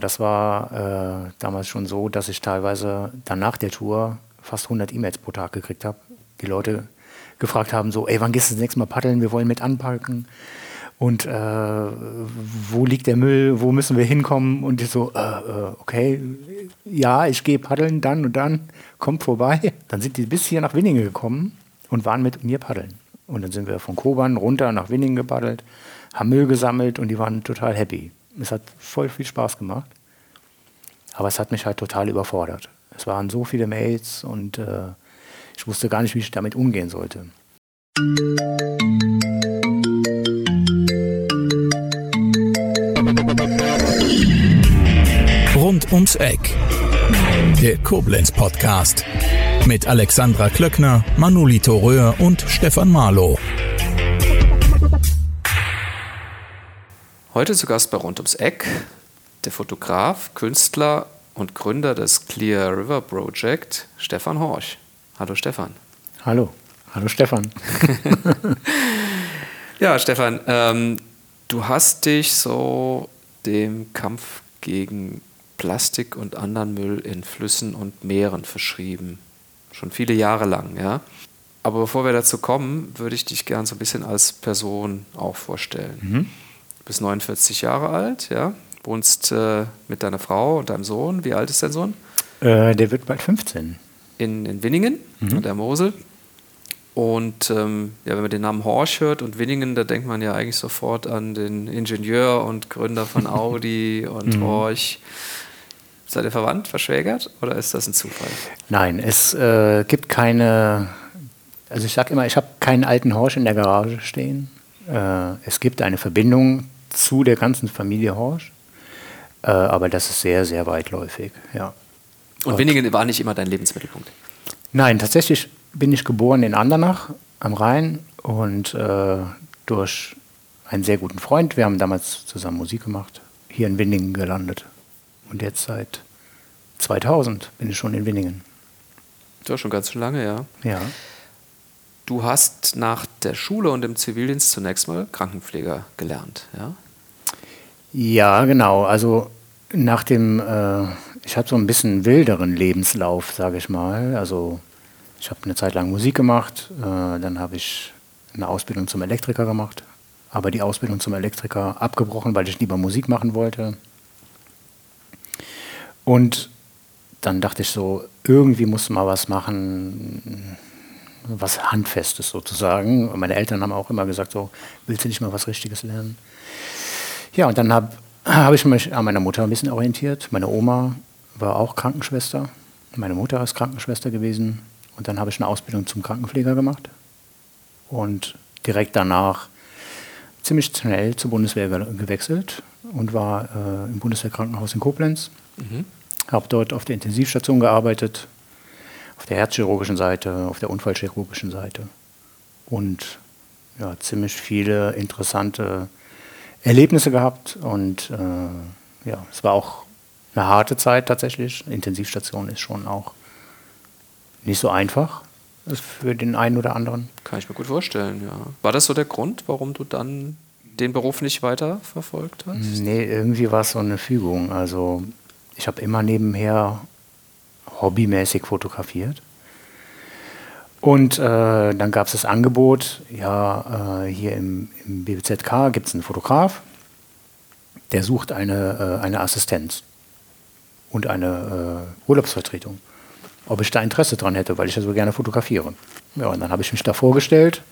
Das war äh, damals schon so, dass ich teilweise danach der Tour fast 100 E-Mails pro Tag gekriegt habe. Die Leute gefragt haben so, ey, wann gehst du das nächste Mal paddeln? Wir wollen mit anpacken. Und äh, wo liegt der Müll? Wo müssen wir hinkommen? Und ich so, äh, äh okay, ja, ich gehe paddeln dann und dann, kommt vorbei. Dann sind die bis hier nach Winningen gekommen und waren mit mir paddeln. Und dann sind wir von Koban runter nach Winningen gepaddelt, haben Müll gesammelt und die waren total happy. Es hat voll viel Spaß gemacht. Aber es hat mich halt total überfordert. Es waren so viele Mails und äh, ich wusste gar nicht, wie ich damit umgehen sollte. Rund ums Eck. Der Koblenz Podcast mit Alexandra Klöckner, Manolito Röhr und Stefan Marlow. Heute zu Gast bei Rund ums Eck der Fotograf, Künstler und Gründer des Clear River Project, Stefan Horch. Hallo Stefan. Hallo. Hallo Stefan. ja, Stefan, ähm, du hast dich so dem Kampf gegen Plastik und anderen Müll in Flüssen und Meeren verschrieben. Schon viele Jahre lang, ja. Aber bevor wir dazu kommen, würde ich dich gern so ein bisschen als Person auch vorstellen. Mhm. Du bist 49 Jahre alt, ja. Wohnst äh, mit deiner Frau und deinem Sohn. Wie alt ist dein Sohn? Äh, der wird bald 15. In, in Winningen, mhm. an der Mosel. Und ähm, ja, wenn man den Namen Horsch hört und Winningen, da denkt man ja eigentlich sofort an den Ingenieur und Gründer von Audi und mhm. Horch. Seid ihr verwandt, verschwägert oder ist das ein Zufall? Nein, es äh, gibt keine, also ich sage immer, ich habe keinen alten Horsch in der Garage stehen. Äh, es gibt eine Verbindung zu der ganzen Familie Horsch, äh, aber das ist sehr, sehr weitläufig, ja. Und, und Winningen war nicht immer dein Lebensmittelpunkt? Nein, tatsächlich bin ich geboren in Andernach am Rhein und äh, durch einen sehr guten Freund, wir haben damals zusammen Musik gemacht, hier in Winningen gelandet. Und jetzt seit 2000 bin ich schon in Winningen. Das war schon ganz schön lange, ja. Ja. Du hast nach der Schule und im Zivildienst zunächst mal Krankenpfleger gelernt, ja? Ja, genau. Also nach dem, äh, ich hatte so ein bisschen wilderen Lebenslauf, sage ich mal. Also ich habe eine Zeit lang Musik gemacht, äh, dann habe ich eine Ausbildung zum Elektriker gemacht, aber die Ausbildung zum Elektriker abgebrochen, weil ich lieber Musik machen wollte. Und dann dachte ich so, irgendwie muss mal was machen, was Handfestes sozusagen. Meine Eltern haben auch immer gesagt, so, willst du nicht mal was Richtiges lernen? Ja, und dann habe hab ich mich an meiner Mutter ein bisschen orientiert. Meine Oma war auch Krankenschwester. Meine Mutter ist Krankenschwester gewesen. Und dann habe ich eine Ausbildung zum Krankenpfleger gemacht. Und direkt danach ziemlich schnell zur Bundeswehr gewechselt und war äh, im Bundeswehrkrankenhaus in Koblenz. Mhm habe dort auf der Intensivstation gearbeitet, auf der herzchirurgischen Seite, auf der unfallchirurgischen Seite. Und ja, ziemlich viele interessante Erlebnisse gehabt. Und äh, ja, es war auch eine harte Zeit tatsächlich. Intensivstation ist schon auch nicht so einfach für den einen oder anderen. Kann ich mir gut vorstellen, ja. War das so der Grund, warum du dann den Beruf nicht weiter verfolgt hast? Nee, irgendwie war es so eine Fügung. Also ich habe immer nebenher hobbymäßig fotografiert. Und äh, dann gab es das Angebot, ja, äh, hier im, im BBZK gibt es einen Fotograf, der sucht eine, äh, eine Assistenz und eine äh, Urlaubsvertretung. Ob ich da Interesse dran hätte, weil ich ja so gerne fotografiere. Ja, und dann habe ich mich da vorgestellt,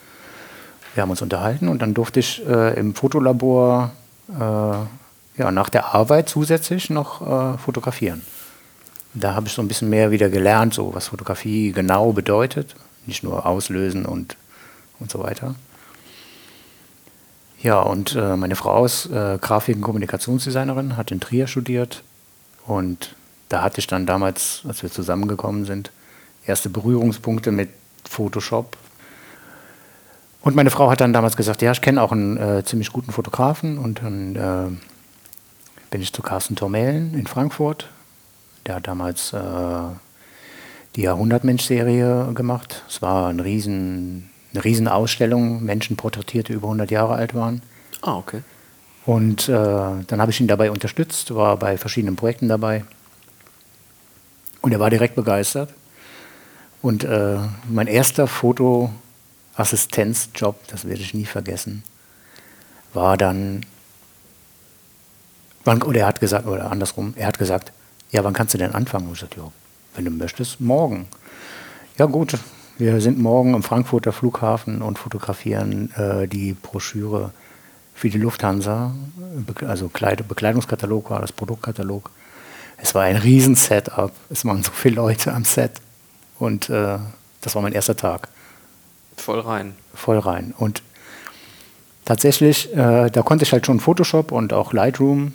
wir haben uns unterhalten und dann durfte ich äh, im Fotolabor äh, ja, nach der Arbeit zusätzlich noch fotografieren. Da habe ich so ein bisschen mehr wieder gelernt, so was Fotografie genau bedeutet. Nicht nur auslösen und, und so weiter. Ja, und äh, meine Frau ist äh, Grafik- und Kommunikationsdesignerin, hat in Trier studiert. Und da hatte ich dann damals, als wir zusammengekommen sind, erste Berührungspunkte mit Photoshop. Und meine Frau hat dann damals gesagt, ja, ich kenne auch einen äh, ziemlich guten Fotografen. Und dann äh, bin ich zu Carsten Tormellen in Frankfurt. Der hat damals äh, die Jahrhundertmensch-Serie gemacht. Es war ein riesen, eine Riesenausstellung, Menschen porträtiert, die über 100 Jahre alt waren. Ah, okay. Und äh, dann habe ich ihn dabei unterstützt, war bei verschiedenen Projekten dabei. Und er war direkt begeistert. Und äh, mein erster Fotoassistenzjob, das werde ich nie vergessen, war dann, oder er hat gesagt, oder andersrum, er hat gesagt, ja, wann kannst du denn anfangen? Und ich sagte, ja, wenn du möchtest, morgen. Ja gut, wir sind morgen am Frankfurter Flughafen und fotografieren äh, die Broschüre für die Lufthansa. Also Kleid Bekleidungskatalog war das Produktkatalog. Es war ein riesen Setup. Es waren so viele Leute am Set. Und äh, das war mein erster Tag. Voll rein. Voll rein. Und tatsächlich, äh, da konnte ich halt schon Photoshop und auch Lightroom.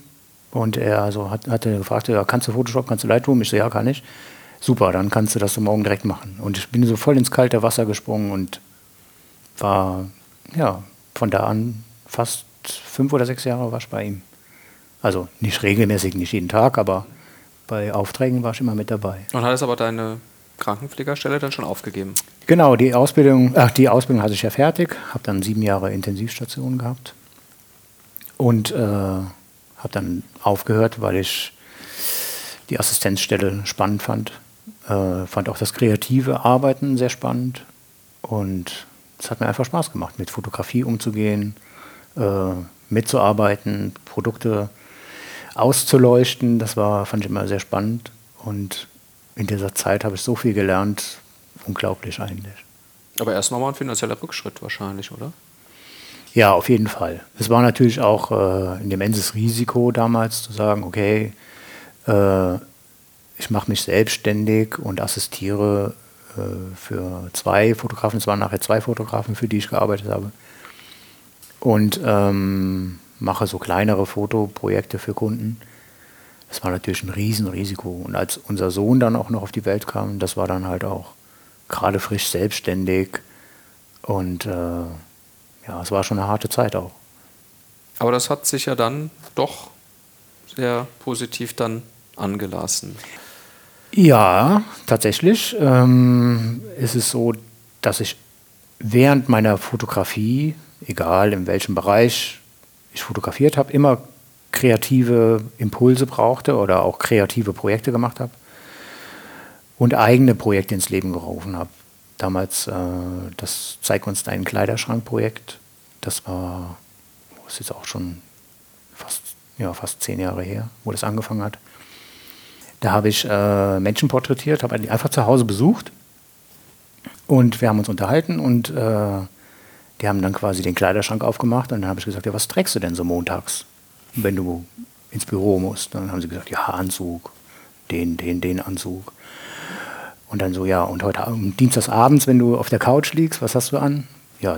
Und er also hat, hatte gefragt, ja, kannst du Photoshop, kannst du Lightroom? Ich so, ja, kann ich super, dann kannst du das so morgen direkt machen. Und ich bin so voll ins kalte Wasser gesprungen und war, ja, von da an fast fünf oder sechs Jahre war ich bei ihm. Also nicht regelmäßig, nicht jeden Tag, aber bei Aufträgen war ich immer mit dabei. Und hattest aber deine Krankenpflegerstelle dann schon aufgegeben? Genau, die Ausbildung, ach, die Ausbildung hatte ich ja fertig, habe dann sieben Jahre Intensivstation gehabt und äh, habe dann aufgehört, weil ich die Assistenzstelle spannend fand äh, fand auch das kreative Arbeiten sehr spannend und es hat mir einfach Spaß gemacht, mit Fotografie umzugehen, äh, mitzuarbeiten, Produkte auszuleuchten. Das war, fand ich immer sehr spannend und in dieser Zeit habe ich so viel gelernt, unglaublich eigentlich. Aber erst nochmal ein finanzieller Rückschritt wahrscheinlich, oder? Ja, auf jeden Fall. Es war natürlich auch äh, ein immenses Risiko damals zu sagen, okay, äh, ich mache mich selbstständig und assistiere äh, für zwei Fotografen, es waren nachher zwei Fotografen, für die ich gearbeitet habe. Und ähm, mache so kleinere Fotoprojekte für Kunden. Das war natürlich ein Riesenrisiko. Und als unser Sohn dann auch noch auf die Welt kam, das war dann halt auch gerade frisch selbstständig. Und äh, ja, es war schon eine harte Zeit auch. Aber das hat sich ja dann doch sehr positiv dann angelassen. Ja, tatsächlich ähm, ist es so, dass ich während meiner Fotografie, egal in welchem Bereich ich fotografiert habe, immer kreative Impulse brauchte oder auch kreative Projekte gemacht habe und eigene Projekte ins Leben gerufen habe. Damals äh, das Zeig uns deinen Kleiderschrank-Projekt, das war, ist jetzt auch schon fast, ja, fast zehn Jahre her, wo das angefangen hat. Da habe ich äh, Menschen porträtiert, habe die einfach zu Hause besucht und wir haben uns unterhalten und äh, die haben dann quasi den Kleiderschrank aufgemacht und dann habe ich gesagt, ja, was trägst du denn so montags, wenn du ins Büro musst? dann haben sie gesagt, ja, Anzug, den, den, den Anzug. Und dann so, ja, und heute Dienstagsabends, wenn du auf der Couch liegst, was hast du an? Ja,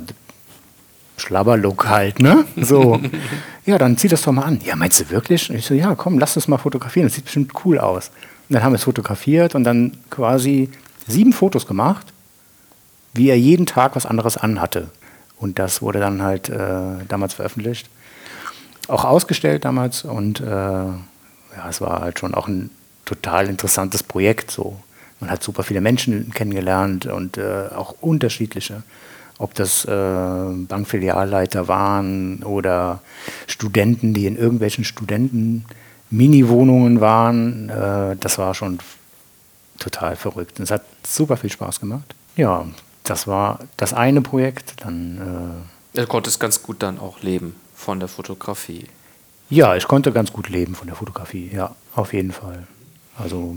Schlabberlook halt, ne? So. ja, dann zieh das doch mal an. Ja, meinst du wirklich? Und ich so, ja, komm, lass das mal fotografieren. Das sieht bestimmt cool aus. Und dann haben wir es fotografiert und dann quasi sieben Fotos gemacht, wie er jeden Tag was anderes anhatte. Und das wurde dann halt äh, damals veröffentlicht. Auch ausgestellt damals und äh, ja, es war halt schon auch ein total interessantes Projekt. So. Man hat super viele Menschen kennengelernt und äh, auch unterschiedliche ob das äh, Bankfilialleiter waren oder Studenten, die in irgendwelchen Studenten-Mini-Wohnungen waren. Äh, das war schon total verrückt. es hat super viel Spaß gemacht. Ja, das war das eine Projekt. Dann, äh, du konntest ganz gut dann auch leben von der Fotografie. Ja, ich konnte ganz gut leben von der Fotografie, ja, auf jeden Fall. Also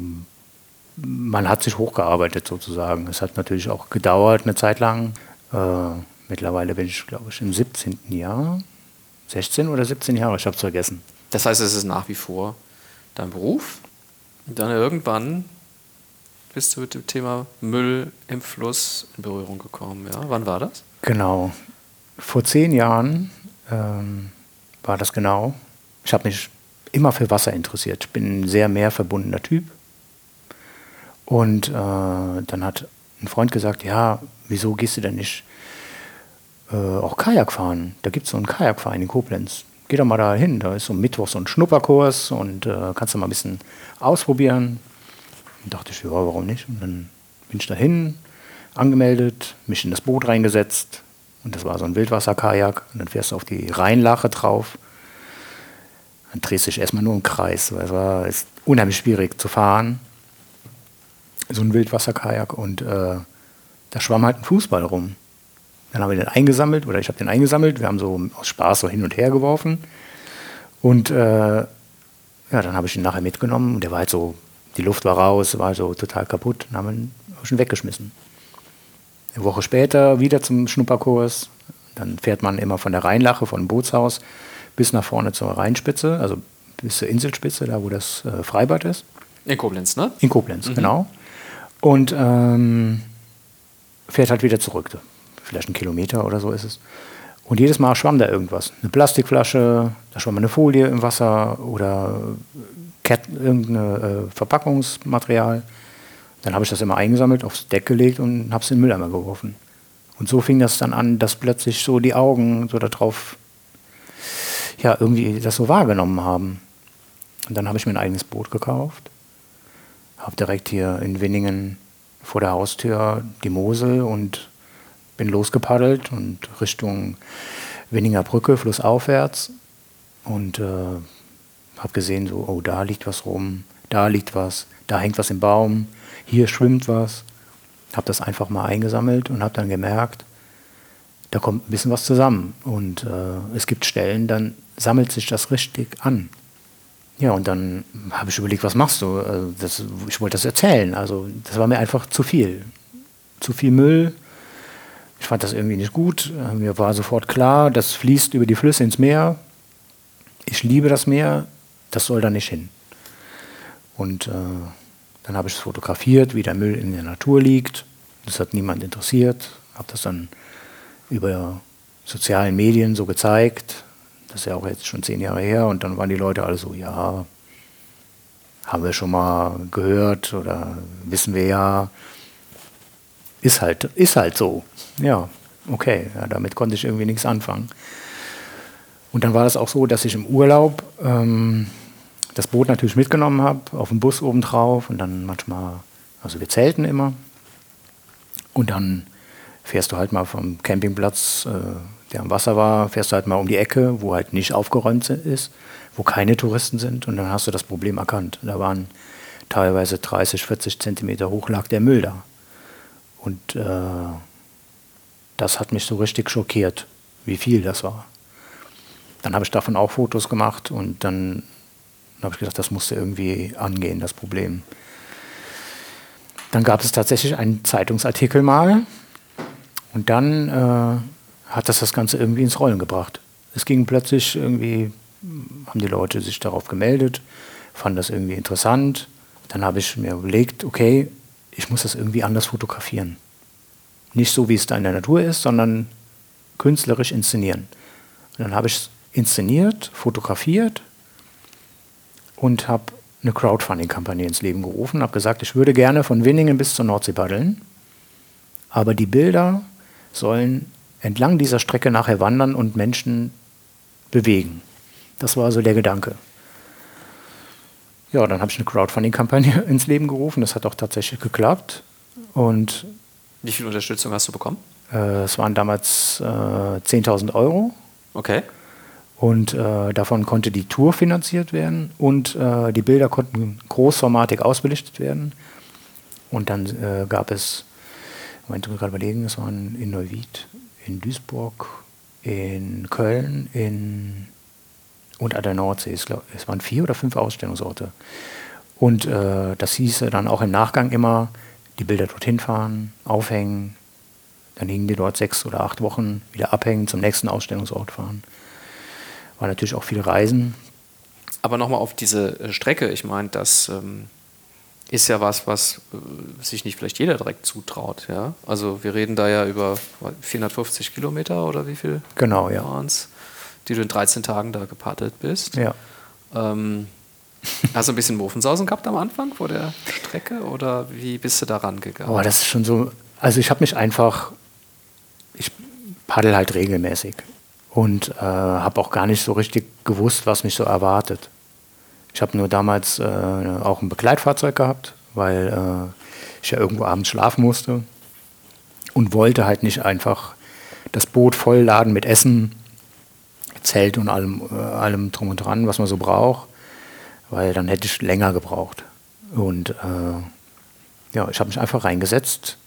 man hat sich hochgearbeitet sozusagen. Es hat natürlich auch gedauert eine Zeit lang. Äh, mittlerweile bin ich, glaube ich, im 17. Jahr. 16 oder 17 Jahre, ich habe es vergessen. Das heißt, es ist nach wie vor dein Beruf. Und dann irgendwann bist du mit dem Thema Müll im Fluss in Berührung gekommen. Ja? Wann war das? Genau. Vor zehn Jahren ähm, war das genau. Ich habe mich immer für Wasser interessiert. Ich bin ein sehr meerverbundener Typ. Und äh, dann hat ein Freund gesagt, ja, wieso gehst du denn nicht äh, auch Kajak fahren? Da gibt es so einen Kajakverein in Koblenz. Geh doch mal da hin, da ist so Mittwoch so ein Schnupperkurs und äh, kannst du mal ein bisschen ausprobieren. Und dachte ich, ja, warum nicht? Und dann bin ich da hin, angemeldet, mich in das Boot reingesetzt und das war so ein Wildwasserkajak und dann fährst du auf die Rheinlache drauf Dann drehst du dich erstmal nur im Kreis. Weil es war ist unheimlich schwierig zu fahren. So ein Wildwasserkajak und äh, da schwamm halt ein Fußball rum. Dann haben wir den eingesammelt oder ich habe den eingesammelt. Wir haben so aus Spaß so hin und her geworfen. Und äh, ja, dann habe ich ihn nachher mitgenommen und der war halt so, die Luft war raus, war so total kaputt. Dann haben wir ihn schon weggeschmissen. Eine Woche später wieder zum Schnupperkurs. Dann fährt man immer von der Rheinlache, von dem Bootshaus bis nach vorne zur Rheinspitze, also bis zur Inselspitze, da wo das äh, Freibad ist. In Koblenz, ne? In Koblenz, mhm. genau. Und ähm, fährt halt wieder zurück. Vielleicht einen Kilometer oder so ist es. Und jedes Mal schwamm da irgendwas. Eine Plastikflasche, da schwamm eine Folie im Wasser oder irgendein äh, Verpackungsmaterial. Dann habe ich das immer eingesammelt, aufs Deck gelegt und habe es in den Mülleimer geworfen. Und so fing das dann an, dass plötzlich so die Augen so darauf, ja, irgendwie das so wahrgenommen haben. Und dann habe ich mir ein eigenes Boot gekauft, habe direkt hier in Winningen vor der Haustür die Mosel und bin losgepaddelt und Richtung Winninger Brücke, flussaufwärts und äh, habe gesehen, so, oh, da liegt was rum, da liegt was, da hängt was im Baum, hier schwimmt was. Habe das einfach mal eingesammelt und habe dann gemerkt, da kommt ein bisschen was zusammen. Und äh, es gibt Stellen, dann sammelt sich das richtig an. Ja, und dann habe ich überlegt, was machst du? Also das, ich wollte das erzählen. Also das war mir einfach zu viel. Zu viel Müll. Ich fand das irgendwie nicht gut. Mir war sofort klar, das fließt über die Flüsse ins Meer. Ich liebe das Meer. Das soll da nicht hin. Und äh, dann habe ich es fotografiert, wie der Müll in der Natur liegt. Das hat niemand interessiert. Habe das dann über sozialen Medien so gezeigt. Das ist ja auch jetzt schon zehn Jahre her. Und dann waren die Leute alle so, ja, haben wir schon mal gehört oder wissen wir ja. Ist halt, ist halt so. Ja, okay, ja, damit konnte ich irgendwie nichts anfangen. Und dann war das auch so, dass ich im Urlaub ähm, das Boot natürlich mitgenommen habe, auf dem Bus obendrauf und dann manchmal, also wir zelten immer. Und dann fährst du halt mal vom Campingplatz äh, der am Wasser war, fährst du halt mal um die Ecke, wo halt nicht aufgeräumt ist, wo keine Touristen sind und dann hast du das Problem erkannt. Da waren teilweise 30, 40 Zentimeter hoch lag der Müll da. Und äh, das hat mich so richtig schockiert, wie viel das war. Dann habe ich davon auch Fotos gemacht und dann habe ich gedacht, das musste irgendwie angehen, das Problem. Dann gab es tatsächlich einen Zeitungsartikel mal und dann äh, hat das das Ganze irgendwie ins Rollen gebracht. Es ging plötzlich irgendwie, haben die Leute sich darauf gemeldet, fanden das irgendwie interessant. Dann habe ich mir überlegt, okay, ich muss das irgendwie anders fotografieren. Nicht so, wie es da in der Natur ist, sondern künstlerisch inszenieren. Und dann habe ich es inszeniert, fotografiert und habe eine Crowdfunding-Kampagne ins Leben gerufen, habe gesagt, ich würde gerne von Winningen bis zur Nordsee paddeln, aber die Bilder sollen entlang dieser Strecke nachher wandern und Menschen bewegen. Das war also der Gedanke. Ja, dann habe ich eine Crowdfunding-Kampagne ins Leben gerufen. Das hat auch tatsächlich geklappt. Und Wie viel Unterstützung hast du bekommen? Äh, es waren damals äh, 10.000 Euro. Okay. Und äh, davon konnte die Tour finanziert werden und äh, die Bilder konnten großformatig ausbelichtet werden. Und dann äh, gab es, ich meinte gerade überlegen, es waren in Neuwied in Duisburg, in Köln, in und an der Nordsee. Es, glaub, es waren vier oder fünf Ausstellungsorte. Und äh, das hieße dann auch im Nachgang immer, die Bilder dorthin fahren, aufhängen, dann hingen die dort sechs oder acht Wochen, wieder abhängen, zum nächsten Ausstellungsort fahren. War natürlich auch viel Reisen. Aber nochmal auf diese äh, Strecke, ich meine, das ähm, ist ja was, was äh, sich nicht vielleicht jeder direkt zutraut. Ja? Also wir reden da ja über 450 Kilometer oder wie viel? Genau, ja. Waren's, die du in 13 Tagen da gepaddelt bist. Ja. Ähm, hast du ein bisschen Muffensausen gehabt am Anfang vor der Strecke oder wie bist du da rangegangen? Oh, das ist schon so. Also ich habe mich einfach, ich paddel halt regelmäßig und äh, habe auch gar nicht so richtig gewusst, was mich so erwartet. Ich habe nur damals äh, auch ein Begleitfahrzeug gehabt, weil äh, ich ja irgendwo abends schlafen musste und wollte halt nicht einfach das Boot vollladen mit Essen, Zelt und allem, äh, allem drum und dran, was man so braucht, weil dann hätte ich länger gebraucht. Und äh, ja, ich habe mich einfach reingesetzt,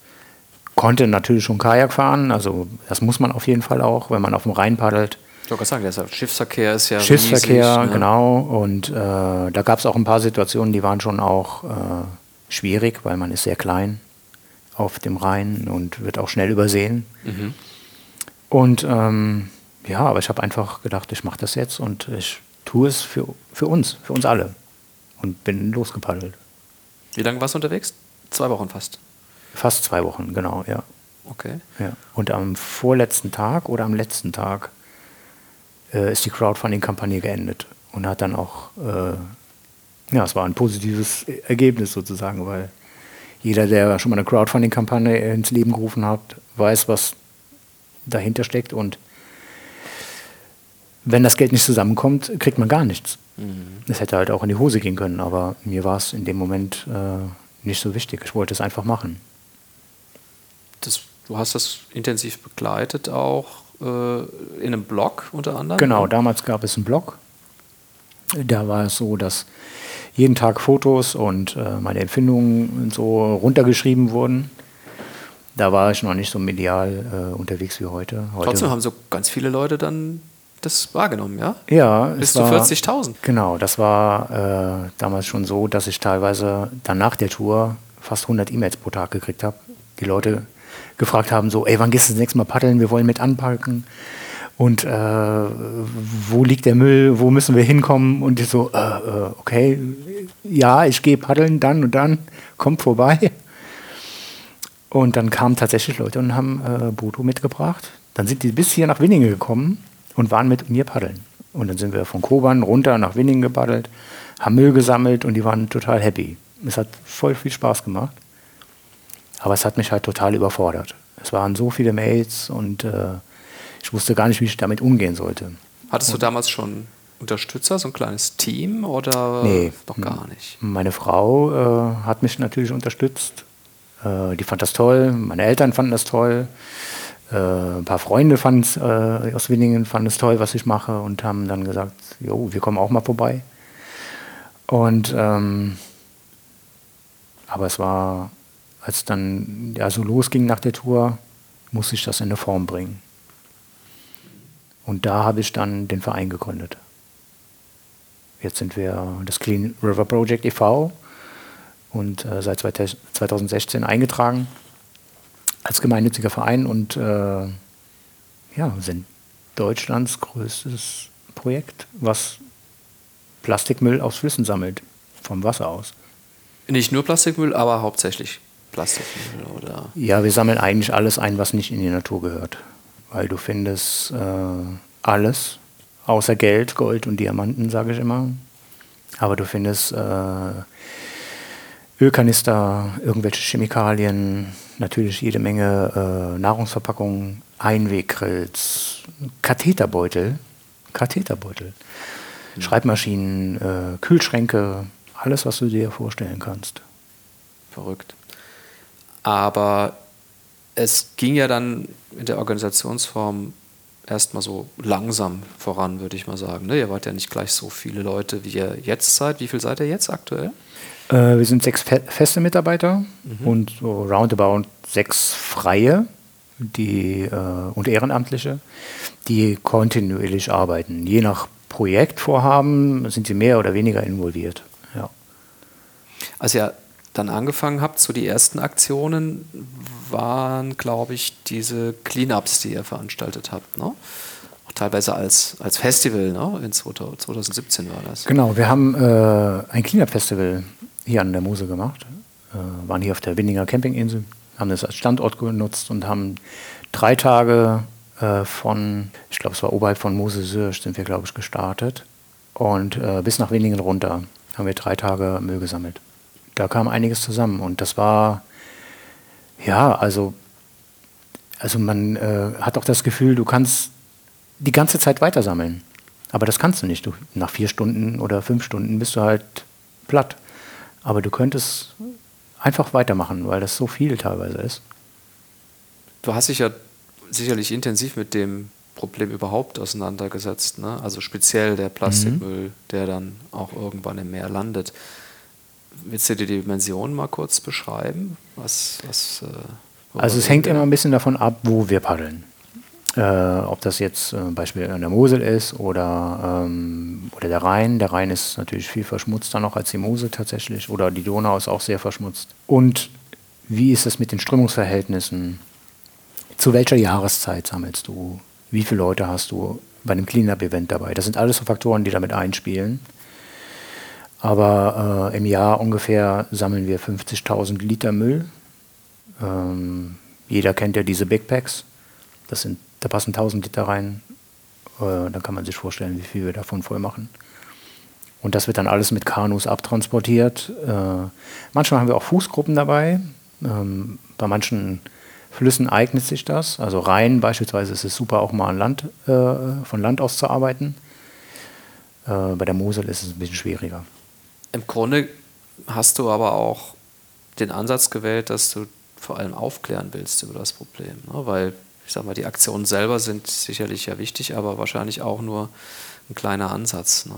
konnte natürlich schon Kajak fahren, also das muss man auf jeden Fall auch, wenn man auf dem Rhein paddelt. Ich wollte sagen, der Schiffsverkehr ist ja Schiffsverkehr, riesig, ne? genau. Und äh, da gab es auch ein paar Situationen, die waren schon auch äh, schwierig, weil man ist sehr klein auf dem Rhein und wird auch schnell übersehen. Mhm. Und ähm, ja, aber ich habe einfach gedacht, ich mache das jetzt und ich tue es für, für uns, für uns alle. Und bin losgepaddelt. Wie lange warst du unterwegs? Zwei Wochen fast. Fast zwei Wochen, genau, ja. Okay. Ja. Und am vorletzten Tag oder am letzten Tag äh, ist die Crowdfunding-Kampagne geendet und hat dann auch, äh, ja, es war ein positives Ergebnis sozusagen, weil jeder, der schon mal eine Crowdfunding-Kampagne ins Leben gerufen hat, weiß, was dahinter steckt und wenn das Geld nicht zusammenkommt, kriegt man gar nichts. Es mhm. hätte halt auch in die Hose gehen können, aber mir war es in dem Moment äh, nicht so wichtig. Ich wollte es einfach machen. Das, du hast das intensiv begleitet auch äh, in einem Blog unter anderem? Genau, damals gab es einen Blog. Da war es so, dass jeden Tag Fotos und äh, meine Empfindungen so runtergeschrieben wurden. Da war ich noch nicht so medial äh, unterwegs wie heute. heute. Trotzdem haben so ganz viele Leute dann das wahrgenommen, ja? Ja. Bis zu 40.000. Genau, das war äh, damals schon so, dass ich teilweise dann nach der Tour fast 100 E-Mails pro Tag gekriegt habe. Die Leute gefragt haben, so, ey, wann gehst du das nächste Mal paddeln? Wir wollen mit anpacken. Und äh, wo liegt der Müll? Wo müssen wir hinkommen? Und ich so, äh, äh okay, ja, ich gehe paddeln dann und dann, kommt vorbei. Und dann kamen tatsächlich Leute und haben äh, Boto mitgebracht. Dann sind die bis hier nach Winningen gekommen und waren mit mir paddeln. Und dann sind wir von Koban runter nach Winningen gepaddelt, haben Müll gesammelt und die waren total happy. Es hat voll viel Spaß gemacht. Aber es hat mich halt total überfordert. Es waren so viele Mails und äh, ich wusste gar nicht, wie ich damit umgehen sollte. Hattest du damals schon Unterstützer, so ein kleines Team oder nee, noch gar nicht? Meine Frau äh, hat mich natürlich unterstützt. Äh, die fand das toll, meine Eltern fanden das toll. Äh, ein paar Freunde fanden äh, aus Winningen fanden es toll, was ich mache und haben dann gesagt, jo, wir kommen auch mal vorbei. Und ähm, aber es war, als dann ja so losging nach der Tour, musste ich das in eine Form bringen. Und da habe ich dann den Verein gegründet. Jetzt sind wir das Clean River Project e.V. und äh, seit 2016 eingetragen als gemeinnütziger Verein und äh, ja, sind Deutschlands größtes Projekt, was Plastikmüll aus Flüssen sammelt, vom Wasser aus. Nicht nur Plastikmüll, aber hauptsächlich Plastikmüll, oder? Ja, wir sammeln eigentlich alles ein, was nicht in die Natur gehört. Weil du findest äh, alles, außer Geld, Gold und Diamanten, sage ich immer. Aber du findest äh, Ölkanister, irgendwelche Chemikalien, natürlich jede Menge äh, Nahrungsverpackungen, Einweggrills, Katheterbeutel, Katheterbeutel, mhm. Schreibmaschinen, äh, Kühlschränke, alles, was du dir vorstellen kannst. Verrückt. Aber es ging ja dann in der Organisationsform erstmal so langsam voran, würde ich mal sagen. Ne? Ihr wart ja nicht gleich so viele Leute, wie ihr jetzt seid. Wie viel seid ihr jetzt aktuell? Äh, wir sind sechs fe feste Mitarbeiter mhm. und so roundabout sechs freie die, äh, und Ehrenamtliche, die kontinuierlich arbeiten. Je nach Projektvorhaben sind sie mehr oder weniger involviert. Ja. Als ihr dann angefangen habt, so die ersten Aktionen waren, glaube ich, diese Cleanups, die ihr veranstaltet habt. Ne? Auch teilweise als, als Festival, ne? in 2017 war das. Genau, wir haben äh, ein Cleanup-Festival hier an der Mosel gemacht. Äh, waren hier auf der Windinger Campinginsel, haben das als Standort genutzt und haben drei Tage äh, von, ich glaube, es war oberhalb von Mosel-Sürsch, sind wir, glaube ich, gestartet. Und äh, bis nach Winningen runter haben wir drei Tage Müll gesammelt. Da kam einiges zusammen und das war, ja, also, also man äh, hat auch das Gefühl, du kannst die ganze Zeit weitersammeln. Aber das kannst du nicht. Du, nach vier Stunden oder fünf Stunden bist du halt platt. Aber du könntest einfach weitermachen, weil das so viel teilweise ist. Du hast dich ja sicherlich intensiv mit dem Problem überhaupt auseinandergesetzt. Ne? Also speziell der Plastikmüll, mhm. der dann auch irgendwann im Meer landet. Willst du dir die Dimension mal kurz beschreiben? Was, was, äh, also es hängt immer ein bisschen davon ab, wo wir paddeln. Äh, ob das jetzt äh, Beispiel an der Mosel ist oder, ähm, oder der Rhein. Der Rhein ist natürlich viel verschmutzter noch als die Mosel tatsächlich. Oder die Donau ist auch sehr verschmutzt. Und wie ist es mit den Strömungsverhältnissen? Zu welcher Jahreszeit sammelst du? Wie viele Leute hast du bei einem Cleanup-Event dabei? Das sind alles so Faktoren, die damit einspielen. Aber äh, im Jahr ungefähr sammeln wir 50.000 Liter Müll. Ähm, jeder kennt ja diese Big Packs. Das sind, da passen 1000 Liter rein. Äh, dann kann man sich vorstellen, wie viel wir davon voll machen. Und das wird dann alles mit Kanus abtransportiert. Äh, manchmal haben wir auch Fußgruppen dabei. Ähm, bei manchen Flüssen eignet sich das. Also Rhein beispielsweise ist es super, auch mal an Land, äh, von Land aus zu arbeiten. Äh, bei der Mosel ist es ein bisschen schwieriger. Im Grunde hast du aber auch den Ansatz gewählt, dass du vor allem aufklären willst über das Problem. Ne? Weil, ich sag mal, die Aktionen selber sind sicherlich ja wichtig, aber wahrscheinlich auch nur ein kleiner Ansatz. Ne?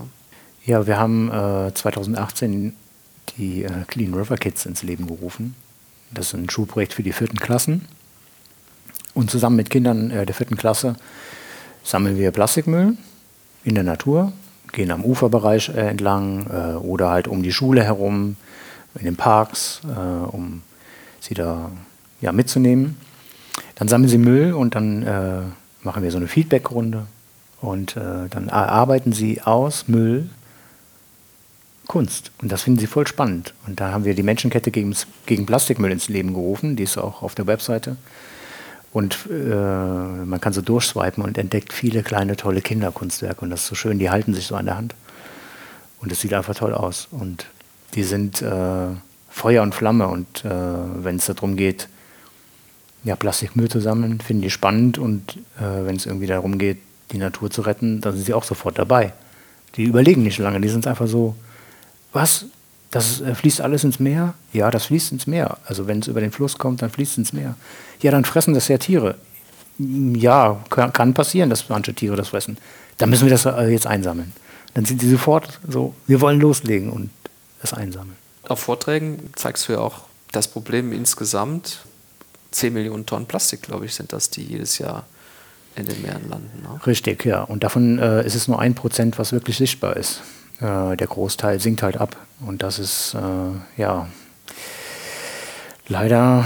Ja, wir haben äh, 2018 die äh, Clean River Kids ins Leben gerufen. Das ist ein Schulprojekt für die vierten Klassen. Und zusammen mit Kindern äh, der vierten Klasse sammeln wir Plastikmüll in der Natur, gehen am Uferbereich äh, entlang äh, oder halt um die Schule herum, in den Parks, äh, um sie da ja, mitzunehmen. Dann sammeln sie Müll und dann äh, machen wir so eine Feedbackrunde und äh, dann arbeiten sie aus Müll Kunst. Und das finden sie voll spannend. Und da haben wir die Menschenkette gegen, gegen Plastikmüll ins Leben gerufen, die ist auch auf der Webseite. Und äh, man kann so durchswipen und entdeckt viele kleine, tolle Kinderkunstwerke. Und das ist so schön, die halten sich so an der Hand. Und es sieht einfach toll aus. Und die sind äh, Feuer und Flamme. Und äh, wenn es darum geht, ja, Plastikmüll zu sammeln, finden die spannend. Und äh, wenn es irgendwie darum geht, die Natur zu retten, dann sind sie auch sofort dabei. Die überlegen nicht lange, die sind einfach so, was? Das äh, fließt alles ins Meer? Ja, das fließt ins Meer. Also wenn es über den Fluss kommt, dann fließt es ins Meer. Ja, dann fressen das ja Tiere. Ja, kann, kann passieren, dass manche Tiere das fressen. Dann müssen wir das äh, jetzt einsammeln. Dann sind sie sofort so, wir wollen loslegen und das einsammeln. Auf Vorträgen zeigst du ja auch das Problem insgesamt. 10 Millionen Tonnen Plastik, glaube ich, sind das, die jedes Jahr in den Meeren landen. Ne? Richtig, ja. Und davon äh, ist es nur ein Prozent, was wirklich sichtbar ist. Äh, der Großteil sinkt halt ab. Und das ist, äh, ja, leider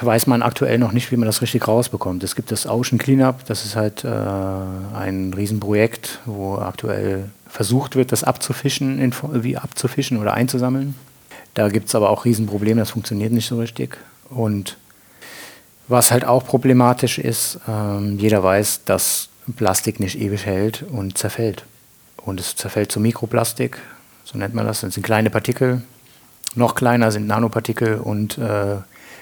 weiß man aktuell noch nicht, wie man das richtig rausbekommt. Es gibt das Ocean Cleanup, das ist halt äh, ein Riesenprojekt, wo aktuell versucht wird, das abzufischen, wie abzufischen oder einzusammeln. Da gibt es aber auch Riesenprobleme, das funktioniert nicht so richtig. Und was halt auch problematisch ist, ähm, jeder weiß, dass Plastik nicht ewig hält und zerfällt. Und es zerfällt zu Mikroplastik, so nennt man das. Das sind kleine Partikel. Noch kleiner sind Nanopartikel und äh,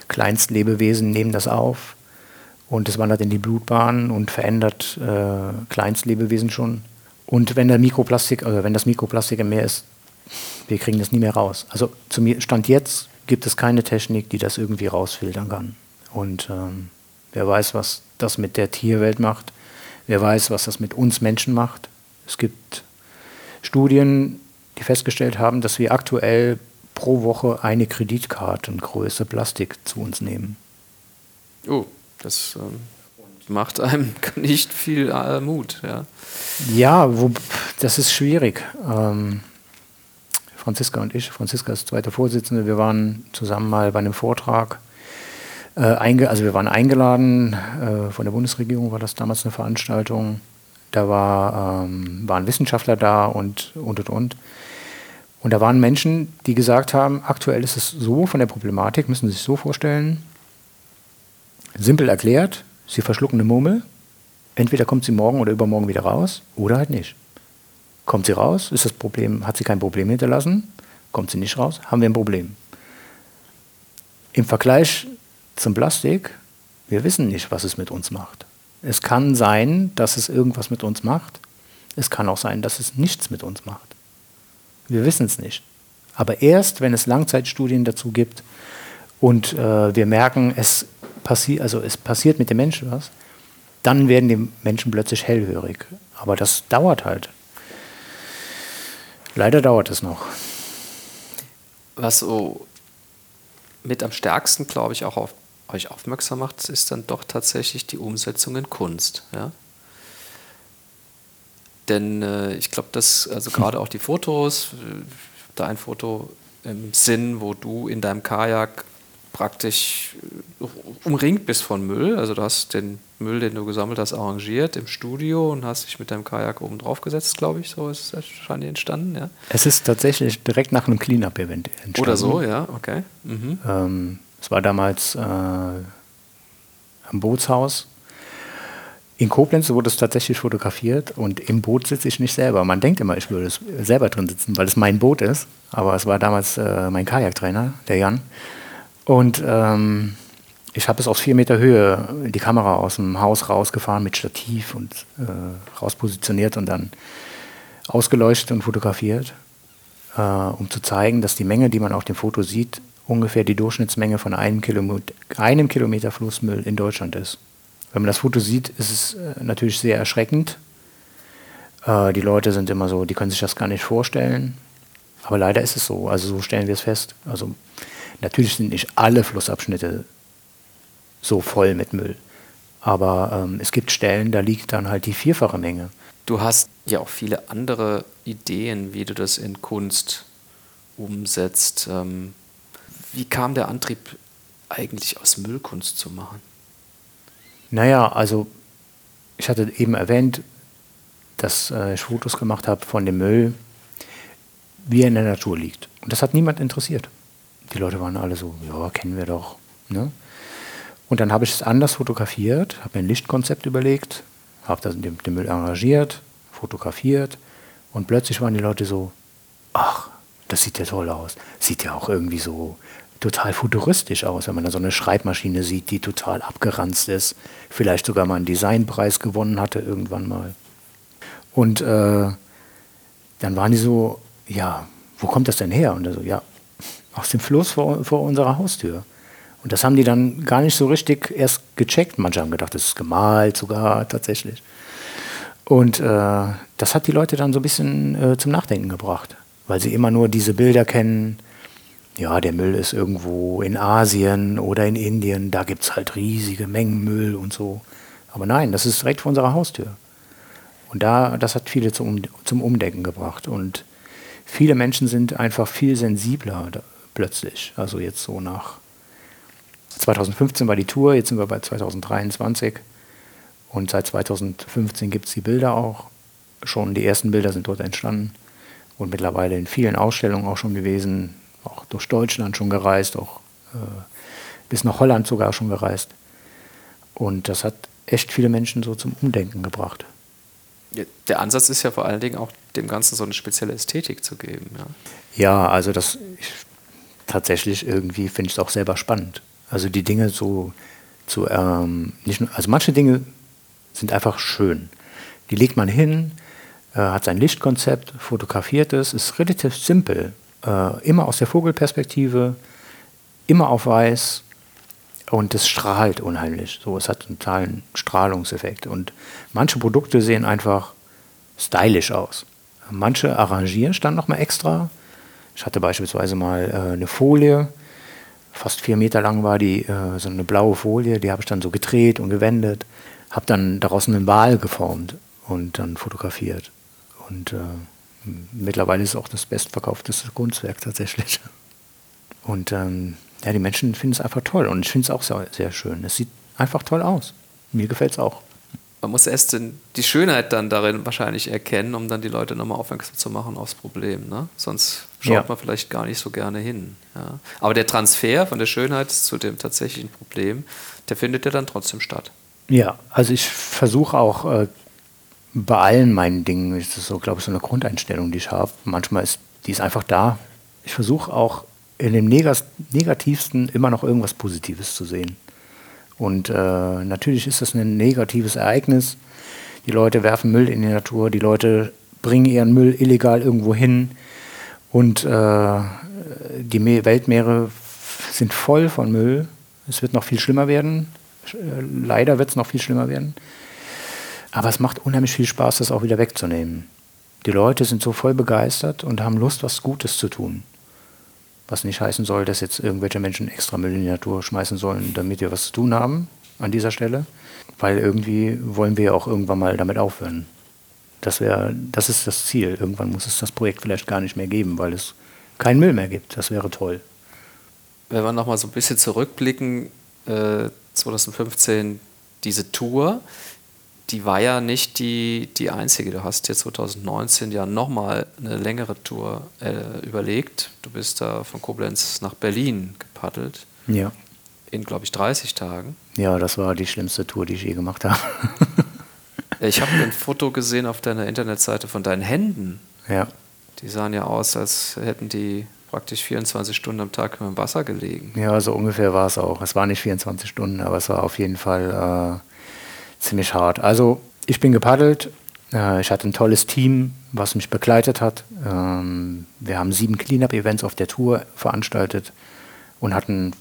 Kleinstlebewesen nehmen das auf. Und es wandert in die Blutbahn und verändert äh, Kleinstlebewesen schon. Und wenn der Mikroplastik, also wenn das Mikroplastik im Meer ist, wir kriegen das nie mehr raus. Also zum Stand jetzt gibt es keine Technik, die das irgendwie rausfiltern kann. Und ähm, wer weiß, was das mit der Tierwelt macht. Wer weiß, was das mit uns Menschen macht. Es gibt Studien, die festgestellt haben, dass wir aktuell pro Woche eine Kreditkartengröße Plastik zu uns nehmen. Oh, das ähm, macht einem nicht viel äh, Mut. Ja, ja wo, das ist schwierig. Ähm, Franziska und ich, Franziska ist zweite Vorsitzende, wir waren zusammen mal bei einem Vortrag. Äh, also wir waren eingeladen, äh, von der Bundesregierung war das damals eine Veranstaltung da war, ähm, waren Wissenschaftler da und, und, und, und. Und da waren Menschen, die gesagt haben, aktuell ist es so von der Problematik, müssen Sie sich so vorstellen, simpel erklärt, Sie verschlucken eine Murmel, entweder kommt sie morgen oder übermorgen wieder raus oder halt nicht. Kommt sie raus, ist das Problem, hat sie kein Problem hinterlassen, kommt sie nicht raus, haben wir ein Problem. Im Vergleich zum Plastik, wir wissen nicht, was es mit uns macht. Es kann sein, dass es irgendwas mit uns macht. Es kann auch sein, dass es nichts mit uns macht. Wir wissen es nicht. Aber erst, wenn es Langzeitstudien dazu gibt und äh, wir merken, es, passi also es passiert mit dem Menschen was, dann werden die Menschen plötzlich hellhörig. Aber das dauert halt. Leider dauert es noch. Was so mit am stärksten, glaube ich, auch auf euch aufmerksam macht, ist dann doch tatsächlich die Umsetzung in Kunst. Ja? Denn äh, ich glaube, dass also gerade auch die Fotos, äh, da ein Foto im Sinn, wo du in deinem Kajak praktisch äh, umringt bist von Müll. Also du hast den Müll, den du gesammelt hast, arrangiert im Studio und hast dich mit deinem Kajak oben drauf gesetzt, glaube ich. So ist es wahrscheinlich entstanden, ja. Es ist tatsächlich direkt nach einem Cleanup-Event entstanden. Oder so, ja, okay. Mhm. Ähm, es war damals äh, am Bootshaus. In Koblenz wurde es tatsächlich fotografiert und im Boot sitze ich nicht selber. Man denkt immer, ich würde selber drin sitzen, weil es mein Boot ist. Aber es war damals äh, mein Kajaktrainer, der Jan. Und ähm, ich habe es aus vier Meter Höhe die Kamera aus dem Haus rausgefahren mit Stativ und äh, rauspositioniert und dann ausgeleuchtet und fotografiert, äh, um zu zeigen, dass die Menge, die man auf dem Foto sieht, ungefähr die Durchschnittsmenge von einem Kilometer, einem Kilometer Flussmüll in Deutschland ist. Wenn man das Foto sieht, ist es äh, natürlich sehr erschreckend. Äh, die Leute sind immer so, die können sich das gar nicht vorstellen. Aber leider ist es so. Also so stellen wir es fest. Also natürlich sind nicht alle Flussabschnitte so voll mit Müll. Aber ähm, es gibt Stellen, da liegt dann halt die vierfache Menge. Du hast ja auch viele andere Ideen, wie du das in Kunst umsetzt. Ähm, wie kam der Antrieb eigentlich aus Müllkunst zu machen? Naja, also ich hatte eben erwähnt, dass äh, ich Fotos gemacht habe von dem Müll, wie er in der Natur liegt. Und das hat niemand interessiert. Die Leute waren alle so, ja, kennen wir doch. Ne? Und dann habe ich es anders fotografiert, habe mir ein Lichtkonzept überlegt, habe den, den Müll arrangiert, fotografiert und plötzlich waren die Leute so, ach, das sieht ja toll aus. Sieht ja auch irgendwie so total futuristisch aus, wenn man da so eine Schreibmaschine sieht, die total abgeranzt ist, vielleicht sogar mal einen Designpreis gewonnen hatte irgendwann mal. Und äh, dann waren die so, ja, wo kommt das denn her? Und so, ja, aus dem Fluss vor, vor unserer Haustür. Und das haben die dann gar nicht so richtig erst gecheckt. Manche haben gedacht, das ist gemalt sogar tatsächlich. Und äh, das hat die Leute dann so ein bisschen äh, zum Nachdenken gebracht, weil sie immer nur diese Bilder kennen. Ja, der Müll ist irgendwo in Asien oder in Indien, da gibt es halt riesige Mengen Müll und so. Aber nein, das ist direkt vor unserer Haustür. Und da, das hat viele zum, zum Umdenken gebracht. Und viele Menschen sind einfach viel sensibler da, plötzlich. Also jetzt so nach 2015 war die Tour, jetzt sind wir bei 2023. Und seit 2015 gibt es die Bilder auch. Schon die ersten Bilder sind dort entstanden und mittlerweile in vielen Ausstellungen auch schon gewesen, durch Deutschland schon gereist, auch äh, bis nach Holland sogar schon gereist. Und das hat echt viele Menschen so zum Umdenken gebracht. Der Ansatz ist ja vor allen Dingen auch dem Ganzen so eine spezielle Ästhetik zu geben. Ja, ja also das ich, tatsächlich irgendwie finde ich es auch selber spannend. Also die Dinge so zu, ähm, nicht nur, also manche Dinge sind einfach schön. Die legt man hin, äh, hat sein Lichtkonzept, fotografiert es, ist relativ simpel. Äh, immer aus der Vogelperspektive, immer auf weiß und es strahlt unheimlich. So, es hat einen totalen Strahlungseffekt. Und manche Produkte sehen einfach stylisch aus. Manche arrangieren dann nochmal extra. Ich hatte beispielsweise mal äh, eine Folie, fast vier Meter lang war die, äh, so eine blaue Folie, die habe ich dann so gedreht und gewendet, habe dann daraus einen Wal geformt und dann fotografiert. Und äh, mittlerweile ist es auch das bestverkaufteste Kunstwerk tatsächlich. Und ähm, ja, die Menschen finden es einfach toll und ich finde es auch sehr, sehr schön. Es sieht einfach toll aus. Mir gefällt es auch man muss erst die Schönheit dann darin wahrscheinlich erkennen, um dann die Leute nochmal aufmerksam zu machen aufs Problem. Ne? Sonst schaut ja. man vielleicht gar nicht so gerne hin. Ja? Aber der Transfer von der Schönheit zu dem tatsächlichen Problem, der findet ja dann trotzdem statt. Ja, also ich versuche auch äh, bei allen meinen Dingen, ist das so, glaube ich, so eine Grundeinstellung, die ich habe. Manchmal ist die ist einfach da. Ich versuche auch in dem Negativsten immer noch irgendwas Positives zu sehen. Und äh, natürlich ist das ein negatives Ereignis. Die Leute werfen Müll in die Natur, die Leute bringen ihren Müll illegal irgendwo hin und äh, die Weltmeere sind voll von Müll. Es wird noch viel schlimmer werden. Leider wird es noch viel schlimmer werden. Aber es macht unheimlich viel Spaß, das auch wieder wegzunehmen. Die Leute sind so voll begeistert und haben Lust, was Gutes zu tun. Was nicht heißen soll, dass jetzt irgendwelche Menschen extra Müll in die Natur schmeißen sollen, damit wir was zu tun haben an dieser Stelle. Weil irgendwie wollen wir ja auch irgendwann mal damit aufhören. Das, wär, das ist das Ziel. Irgendwann muss es das Projekt vielleicht gar nicht mehr geben, weil es keinen Müll mehr gibt. Das wäre toll. Wenn wir nochmal so ein bisschen zurückblicken, äh, 2015 diese Tour, die war ja nicht die, die einzige. Du hast dir 2019 ja nochmal eine längere Tour äh, überlegt. Du bist da von Koblenz nach Berlin gepaddelt. Ja. In, glaube ich, 30 Tagen. Ja, das war die schlimmste Tour, die ich je gemacht habe. ich habe ein Foto gesehen auf deiner Internetseite von deinen Händen. Ja. Die sahen ja aus, als hätten die praktisch 24 Stunden am Tag im Wasser gelegen. Ja, so ungefähr war es auch. Es war nicht 24 Stunden, aber es war auf jeden Fall äh, ziemlich hart. Also ich bin gepaddelt. Äh, ich hatte ein tolles Team, was mich begleitet hat. Ähm, wir haben sieben Cleanup-Events auf der Tour veranstaltet und hatten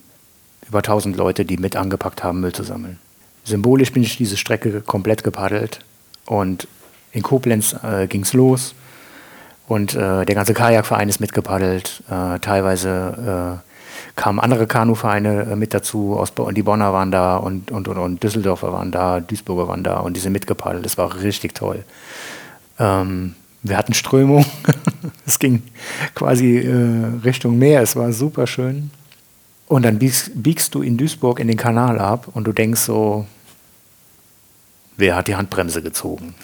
über 1000 Leute, die mit angepackt haben, Müll zu sammeln. Symbolisch bin ich diese Strecke komplett gepaddelt und in Koblenz äh, ging es los. Und äh, der ganze Kajakverein ist mitgepaddelt. Äh, teilweise äh, kamen andere Kanuvereine äh, mit dazu. Aus, die Bonner waren da und, und, und, und Düsseldorfer waren da, Duisburger waren da und die sind mitgepaddelt. Das war richtig toll. Ähm, wir hatten Strömung. es ging quasi äh, Richtung Meer. Es war super schön. Und dann biegst, biegst du in Duisburg in den Kanal ab und du denkst so, wer hat die Handbremse gezogen?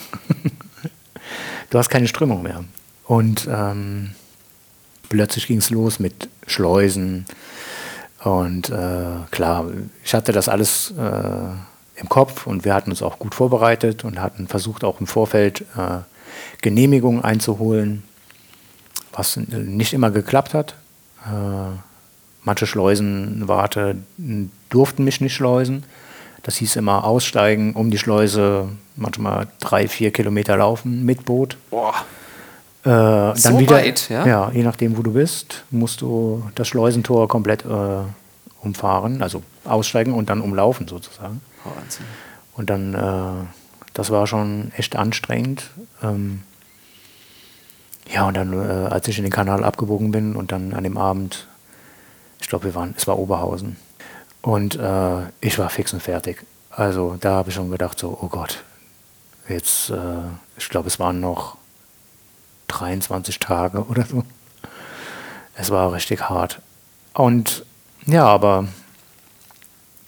du hast keine Strömung mehr. Und ähm, plötzlich ging es los mit Schleusen. Und äh, klar, ich hatte das alles äh, im Kopf und wir hatten uns auch gut vorbereitet und hatten versucht auch im Vorfeld äh, Genehmigungen einzuholen, was nicht immer geklappt hat. Äh, manche Schleusenwarte durften mich nicht schleusen. Das hieß immer aussteigen, um die Schleuse manchmal drei, vier Kilometer laufen mit Boot. Boah. Äh, dann So wieder, weit, ja? ja, je nachdem, wo du bist, musst du das Schleusentor komplett äh, umfahren, also aussteigen und dann umlaufen sozusagen. Wahnsinn. Und dann, äh, das war schon echt anstrengend. Ähm, ja, und dann, äh, als ich in den Kanal abgebogen bin und dann an dem Abend, ich glaube, wir waren, es war Oberhausen. Und äh, ich war fix und fertig. Also da habe ich schon gedacht, so, oh Gott, jetzt, äh, ich glaube, es waren noch 23 Tage oder so. Es war richtig hart. Und ja, aber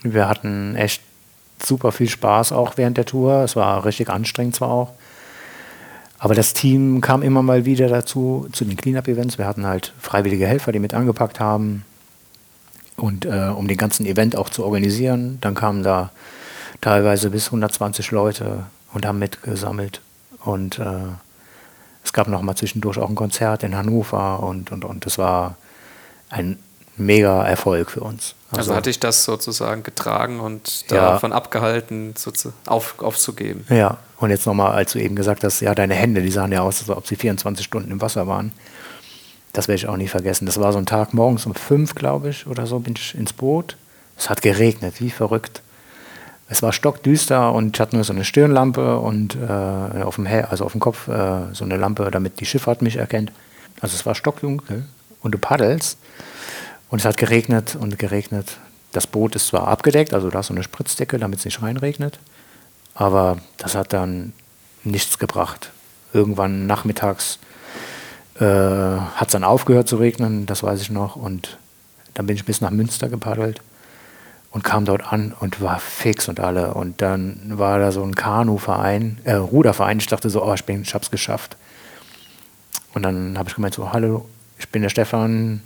wir hatten echt super viel Spaß auch während der Tour. Es war richtig anstrengend zwar auch. Aber das Team kam immer mal wieder dazu, zu den Cleanup-Events. Wir hatten halt freiwillige Helfer, die mit angepackt haben. Und äh, um den ganzen Event auch zu organisieren, dann kamen da teilweise bis 120 Leute und haben mitgesammelt. Und äh, es gab noch mal zwischendurch auch ein Konzert in Hannover und, und, und das war ein mega Erfolg für uns. Also, hatte ich das sozusagen getragen und Ja. davon abgehalten, auf, aufzugeben. Ja, und jetzt nochmal, als du eben gesagt hast, ja, deine Hände, die sahen ja aus, als ob sie 24 Stunden im Wasser waren. Das werde ich auch nie vergessen. Das war so ein Tag morgens um fünf, glaube ich, oder so, bin ich ins Boot. Es hat geregnet, wie verrückt. Es war stockdüster und ich hatte nur so eine Stirnlampe und äh, auf dem Hä- also auf dem Kopf äh, so eine Lampe, damit die Schifffahrt mich erkennt. Also es war stockdunkel und du paddelst und es hat geregnet und geregnet. Das Boot ist zwar abgedeckt, also da ist so eine Spritzdecke, damit es nicht reinregnet, aber das hat dann nichts gebracht. Irgendwann nachmittags äh, hat es dann aufgehört zu regnen, das weiß ich noch, und dann bin ich bis nach Münster gepaddelt und kam dort an und war fix und alle. Und dann war da so ein Kanuverein, äh, Ruderverein. Ich dachte so, oh, ich, bin, ich hab's geschafft. Und dann habe ich gemeint so, hallo, ich bin der Stefan,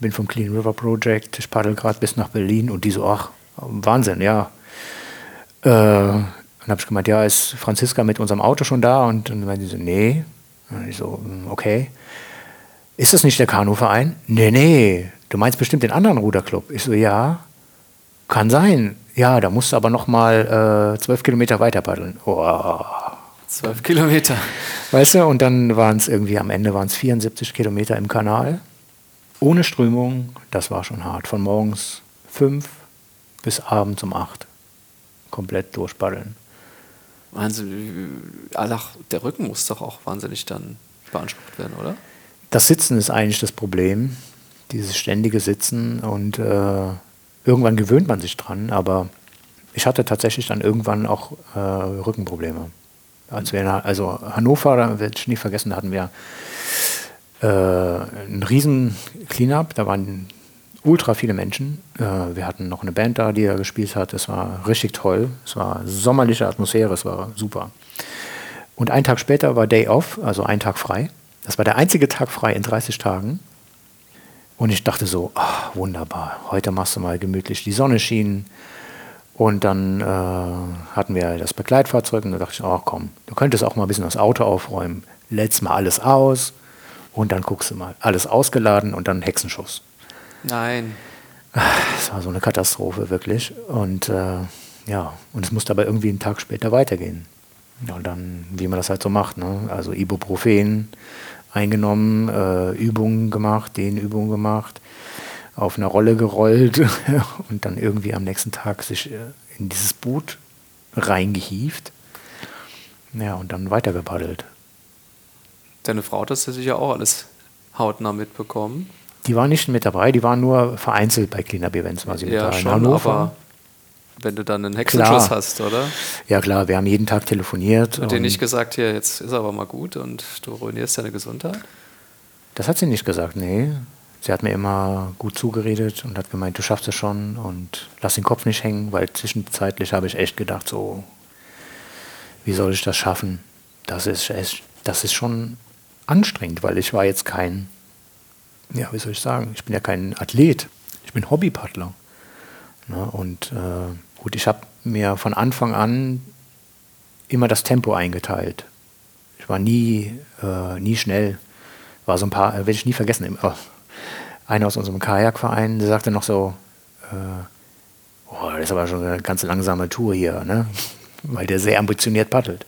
bin vom Clean River Project, ich paddel gerade bis nach Berlin. Und die so, ach, Wahnsinn, ja. Äh, dann habe ich gemeint, ja, ist Franziska mit unserem Auto schon da? Und dann meinte sie so, nee. Und ich so, "Hm, okay. Ist das nicht der Kanuverein? Nee, nee. Du meinst bestimmt den anderen Ruderclub. Ich so, ja. Kann sein. Ja, da musst du aber noch mal äh, zwölf Kilometer weiter paddeln. Oh. Zwölf Kilometer. Weißt du, und dann waren es irgendwie, am Ende waren es 74 Kilometer im Kanal. Ohne Strömung, das war schon hart. Von morgens fünf bis abends um acht. Komplett durchpaddeln. Wahnsinn, ach, der Rücken muss doch auch wahnsinnig dann beansprucht werden, oder? Das Sitzen ist eigentlich das Problem, dieses ständige Sitzen und äh, irgendwann gewöhnt man sich dran, aber ich hatte tatsächlich dann irgendwann auch äh, Rückenprobleme. Als wir in, also Hannover, da werde ich nie vergessen, da hatten wir äh, einen riesen Cleanup, da waren ultra viele Menschen. Äh, wir hatten noch eine Band da, die da gespielt hat. Es war richtig toll. Es war sommerliche Atmosphäre, es war super. Und einen Tag später war Day Off, also ein Tag frei. Das war der einzige Tag frei in 30 Tagen. Und ich dachte so, ach, wunderbar, heute machst du mal gemütlich. Die Sonne schien. Und dann äh, hatten wir das Begleitfahrzeug und da dachte ich, oh komm, du könntest auch mal ein bisschen das Auto aufräumen. Lädst mal alles aus und dann guckst du mal. Alles ausgeladen und dann Hexenschuss. Nein. Es war so eine Katastrophe, wirklich. Und äh, ja, und es musste aber irgendwie einen Tag später weitergehen. Ja, und dann, wie man das halt so macht, ne? also Ibuprofen eingenommen, äh, Übungen gemacht, Dehnübungen gemacht, auf einer Rolle gerollt und dann irgendwie am nächsten Tag sich äh, in dieses Boot reingehieft. Ja, und dann weitergepaddelt. Deine Frau hat das ja sicher auch alles hautnah mitbekommen. Die war nicht mit dabei, die waren nur vereinzelt bei Cleanup-Events, war sie mit Ja, dabei. In schon, Hannover. Wenn du dann einen Hexenschuss hast, oder? Ja klar, wir haben jeden Tag telefoniert. Und dir nicht gesagt, hier, jetzt ist aber mal gut und du ruinierst deine Gesundheit? das hat sie nicht gesagt, nee. Sie hat mir immer gut zugeredet und hat gemeint, du schaffst es schon und lass den Kopf nicht hängen, weil zwischenzeitlich habe ich echt gedacht, so, wie soll ich das schaffen? Das ist, echt, das ist schon anstrengend, weil ich war jetzt kein, ja, wie soll ich sagen, ich bin ja kein Athlet, ich bin Hobbypaddler. Ne? Und äh, gut, ich habe mir von Anfang an immer das Tempo eingeteilt. Ich war nie, äh, nie schnell. War so ein paar, äh, werde ich nie vergessen. Oh, einer aus unserem Kajakverein, der sagte noch so, äh, oh, das ist aber schon eine ganz langsame Tour hier, ne? weil der sehr ambitioniert paddelt.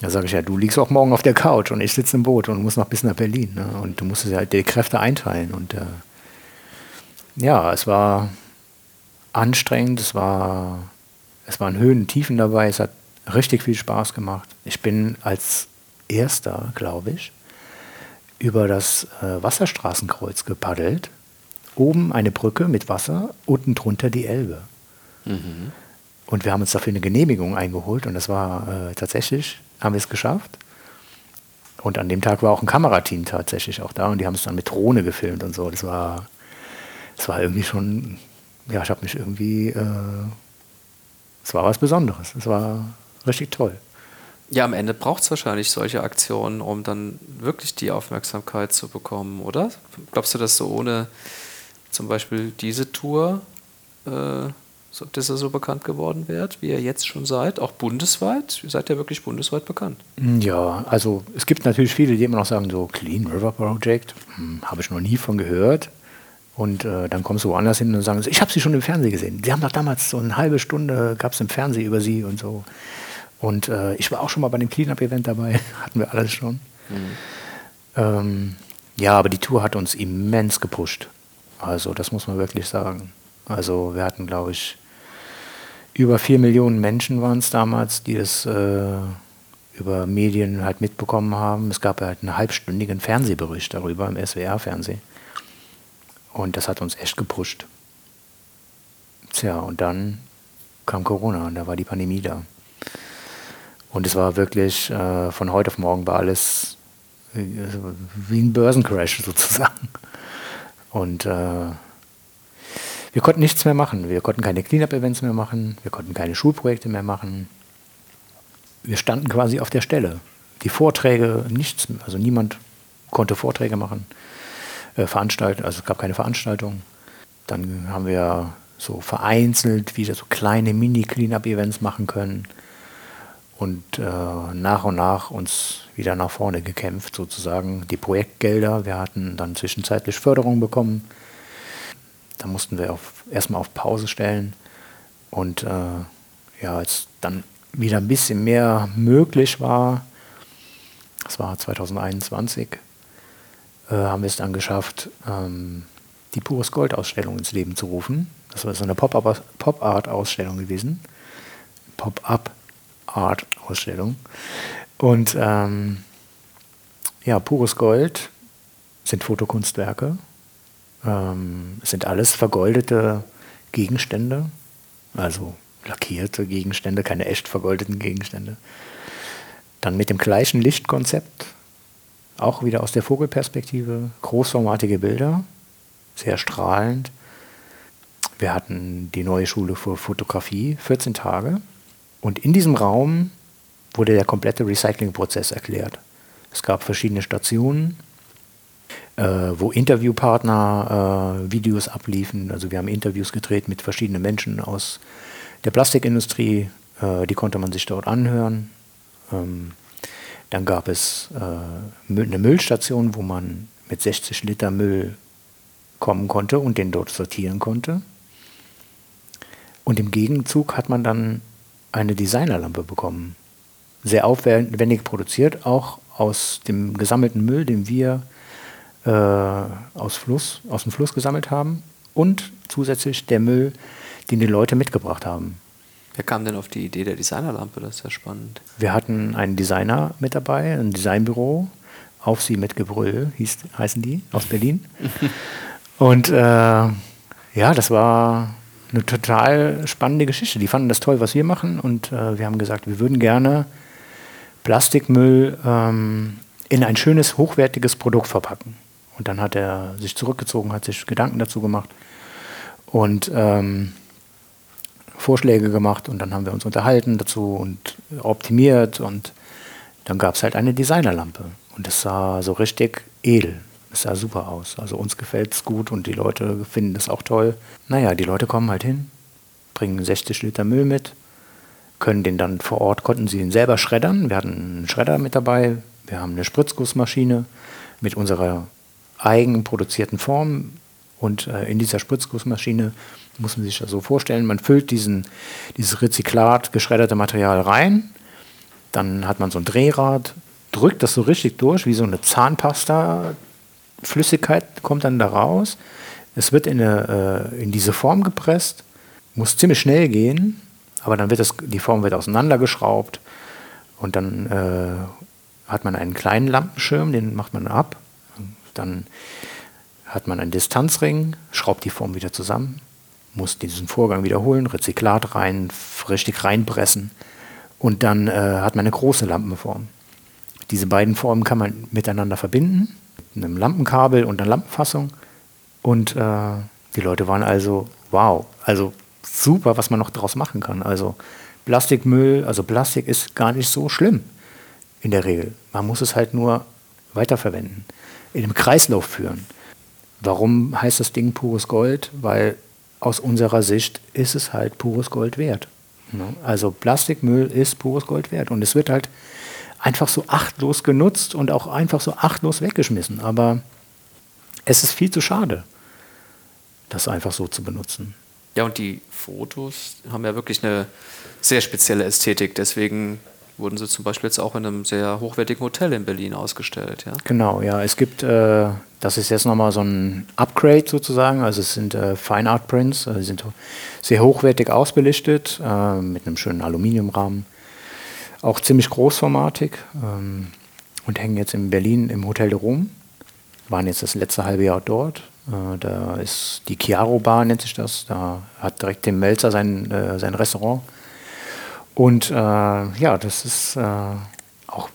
Da sage ich ja, du liegst auch morgen auf der Couch und ich sitze im Boot und muss noch bis nach Berlin. Ne? Und du musst ja die Kräfte einteilen. Und äh, ja, es war anstrengend, es war, es waren Höhen und Tiefen dabei, es hat richtig viel Spaß gemacht. Ich bin als erster, glaube ich, über das äh, Wasserstraßenkreuz gepaddelt. Oben eine Brücke mit Wasser, unten drunter die Elbe. Und wir haben uns dafür eine Genehmigung eingeholt und das war äh, tatsächlich, haben wir es geschafft. Und an dem Tag war auch ein Kamerateam tatsächlich auch da und die haben es dann mit Drohne gefilmt und so. Das war, das war irgendwie schon, ja, ich habe mich irgendwie, äh, es war was Besonderes. Es war richtig toll. Ja, am Ende braucht es wahrscheinlich solche Aktionen, um dann wirklich die Aufmerksamkeit zu bekommen, oder? Glaubst du, dass du ohne zum Beispiel diese Tour, äh, so, dass ihr so bekannt geworden wärt, wie ihr jetzt schon seid, auch bundesweit? Ihr seid ja wirklich bundesweit bekannt. Ja, also es gibt natürlich viele, die immer noch sagen, so Clean River Project, hm, habe ich noch nie von gehört. Und äh, dann kommst du woanders hin und sagen, sie, ich habe sie schon im Fernsehen gesehen. Sie haben doch damals so eine halbe Stunde, gab es im Fernsehen über sie und so. Und äh, ich war auch schon mal bei dem Cleanup-Event dabei, hatten wir alles schon. Ähm, ja, aber die Tour hat uns immens gepusht. Also das muss man wirklich sagen. Also wir hatten, glaube ich, über vier Millionen Menschen waren es damals, die es äh, über Medien halt mitbekommen haben. Es gab halt einen halbstündigen Fernsehbericht darüber im SWR-Fernsehen. Und das hat uns echt gepusht. Tja, und dann kam Corona und da war die Pandemie da. Und es war wirklich, äh, von heute auf morgen war alles äh, wie ein Börsencrash sozusagen. Und äh, wir konnten nichts mehr machen. Wir konnten keine Cleanup-Events mehr machen. Wir konnten keine Schulprojekte mehr machen. Wir standen quasi auf der Stelle. Die Vorträge, nichts, also niemand konnte Vorträge machen, äh, veranstalten, also es gab keine Veranstaltung. Dann haben wir so vereinzelt wieder so kleine Mini-Cleanup-Events machen können und äh, nach und nach uns wieder nach vorne gekämpft, sozusagen. Die Projektgelder, wir hatten dann zwischenzeitlich Förderung bekommen. Da mussten wir auf, erstmal auf Pause stellen. Und äh, ja, als dann wieder ein bisschen mehr möglich war, das war 2021, äh, haben wir es dann geschafft, ähm, die Pures Gold-Ausstellung ins Leben zu rufen. Das war so eine Pop-Art-Ausstellung gewesen. Pop-up Art-Ausstellung. Und ähm, ja, pures Gold sind Fotokunstwerke. Ähm, sind alles vergoldete Gegenstände, also lackierte Gegenstände, keine echt vergoldeten Gegenstände. Dann mit dem gleichen Lichtkonzept, auch wieder aus der Vogelperspektive, großformatige Bilder, sehr strahlend. Wir hatten die neue Schule für Fotografie, 14 Tage. Und in diesem Raum wurde der komplette Recyclingprozess erklärt. Es gab verschiedene Stationen, äh, wo Interviewpartner äh, Videos abliefen. Also wir haben Interviews gedreht mit verschiedenen Menschen aus der Plastikindustrie. Äh, die konnte man sich dort anhören. Ähm, dann gab es äh, eine Müllstation, wo man mit 60 Liter Müll kommen konnte und den dort sortieren konnte. Und im Gegenzug hat man dann eine Designerlampe bekommen. Sehr aufwendig produziert, auch aus dem gesammelten Müll, den wir äh, aus, Fluss, aus dem Fluss gesammelt haben. Und zusätzlich der Müll, den die Leute mitgebracht haben. Wer kam denn auf die Idee der Designerlampe? Das ist ja spannend. Wir hatten einen Designer mit dabei, ein Designbüro, auf sie mit Gebrüll hieß, heißen die, aus Berlin. Und äh, ja, das war eine total spannende Geschichte. Die fanden das toll, was wir machen und äh, wir haben gesagt, wir würden gerne Plastikmüll ähm, in ein schönes, hochwertiges Produkt verpacken. Und dann hat er sich zurückgezogen, hat sich Gedanken dazu gemacht und ähm, Vorschläge gemacht und dann haben wir uns unterhalten dazu und optimiert und dann gab es halt eine Designerlampe und das sah so richtig edel. Es sah super aus. Also uns gefällt es gut und die Leute finden das auch toll. Naja, die Leute kommen halt hin, bringen 60 Liter Müll mit, können den dann vor Ort, konnten sie ihn selber schreddern. Wir hatten einen Schredder mit dabei, wir haben eine Spritzgussmaschine mit unserer eigen produzierten Form und äh, in dieser Spritzgussmaschine muss man sich das so vorstellen, man füllt diesen, dieses Rezyklat geschredderte Material rein, dann hat man so ein Drehrad, drückt das so richtig durch, wie so eine Zahnpasta Flüssigkeit kommt dann da raus. Es wird in, eine, äh, in diese Form gepresst, muss ziemlich schnell gehen, aber dann wird das, die Form wird auseinandergeschraubt und dann äh, hat man einen kleinen Lampenschirm, den macht man ab. Dann hat man einen Distanzring, schraubt die Form wieder zusammen, muss diesen Vorgang wiederholen, Rezyklat rein, richtig reinpressen und dann äh, hat man eine große Lampenform. Diese beiden Formen kann man miteinander verbinden einem Lampenkabel und einer Lampenfassung. Und äh, die Leute waren also, wow, also super, was man noch daraus machen kann. Also Plastikmüll, also Plastik ist gar nicht so schlimm in der Regel. Man muss es halt nur weiterverwenden, in einem Kreislauf führen. Warum heißt das Ding pures Gold? Weil aus unserer Sicht ist es halt pures Gold wert. Also Plastikmüll ist pures Gold wert. Und es wird halt einfach so achtlos genutzt und auch einfach so achtlos weggeschmissen. Aber es ist viel zu schade, das einfach so zu benutzen. Ja, und die Fotos haben ja wirklich eine sehr spezielle Ästhetik. Deswegen wurden sie zum Beispiel jetzt auch in einem sehr hochwertigen Hotel in Berlin ausgestellt. Ja? Genau, ja. Es gibt, äh, das ist jetzt nochmal so ein Upgrade sozusagen. Also es sind äh, Fine Art Prints, also sind sehr hochwertig ausbelichtet, äh, mit einem schönen Aluminiumrahmen auch ziemlich großformatig ähm, und hängen jetzt in Berlin im Hotel de Rom. Waren jetzt das letzte halbe Jahr dort. Äh, da ist die Chiaro Bar, nennt sich das. Da hat direkt Tim Melzer sein, äh, sein Restaurant. Und äh, ja, das ist äh, auch,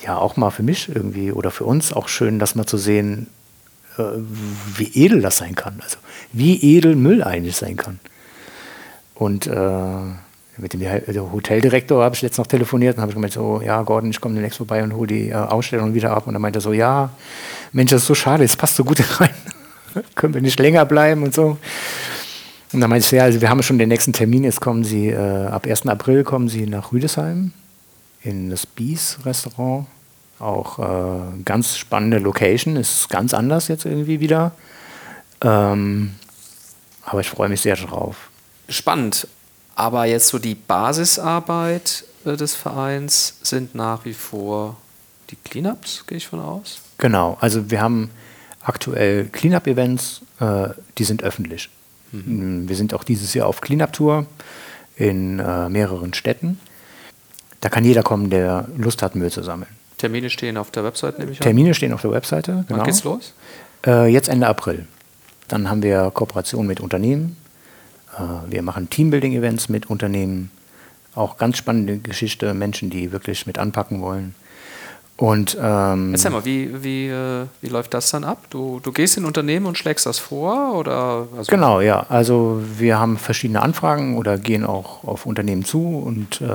ja, auch mal für mich irgendwie oder für uns auch schön, das mal zu sehen, äh, wie edel das sein kann. Also wie edel Müll eigentlich sein kann. Und äh, mit dem Hoteldirektor habe ich jetzt noch telefoniert und habe gemeint, so, ja, Gordon, ich komme demnächst vorbei und hole die äh, Ausstellung wieder ab. Und er meinte so, ja, Mensch, das ist so schade, es passt so gut rein. Können wir nicht länger bleiben und so. Und dann meinte ich, ja, also wir haben schon den nächsten Termin, jetzt kommen Sie, äh, ab 1. April kommen Sie nach Rüdesheim in das Bies Restaurant. Auch äh, ganz spannende Location, ist ganz anders jetzt irgendwie wieder. Ähm, aber ich freue mich sehr drauf. Spannend. Aber jetzt so die Basisarbeit äh, des Vereins sind nach wie vor die Cleanups, gehe ich von aus? Genau, also wir haben aktuell Cleanup-Events, äh, die sind öffentlich. Mhm. Wir sind auch dieses Jahr auf Cleanup-Tour in äh, mehreren Städten. Da kann jeder kommen, der Lust hat, Müll zu sammeln. Termine stehen auf der Website, nehme ich an? Termine stehen auf der Webseite, genau. Wann geht's los? Äh, jetzt Ende April. Dann haben wir Kooperation mit Unternehmen. Äh, wir machen Teambuilding-Events mit Unternehmen. Auch ganz spannende Geschichte, Menschen, die wirklich mit anpacken wollen. Und, ähm, Erzähl mal, wie, wie, äh, wie läuft das dann ab? Du, du gehst in Unternehmen und schlägst das vor? Oder, also genau, ja. Also wir haben verschiedene Anfragen oder gehen auch auf Unternehmen zu und äh,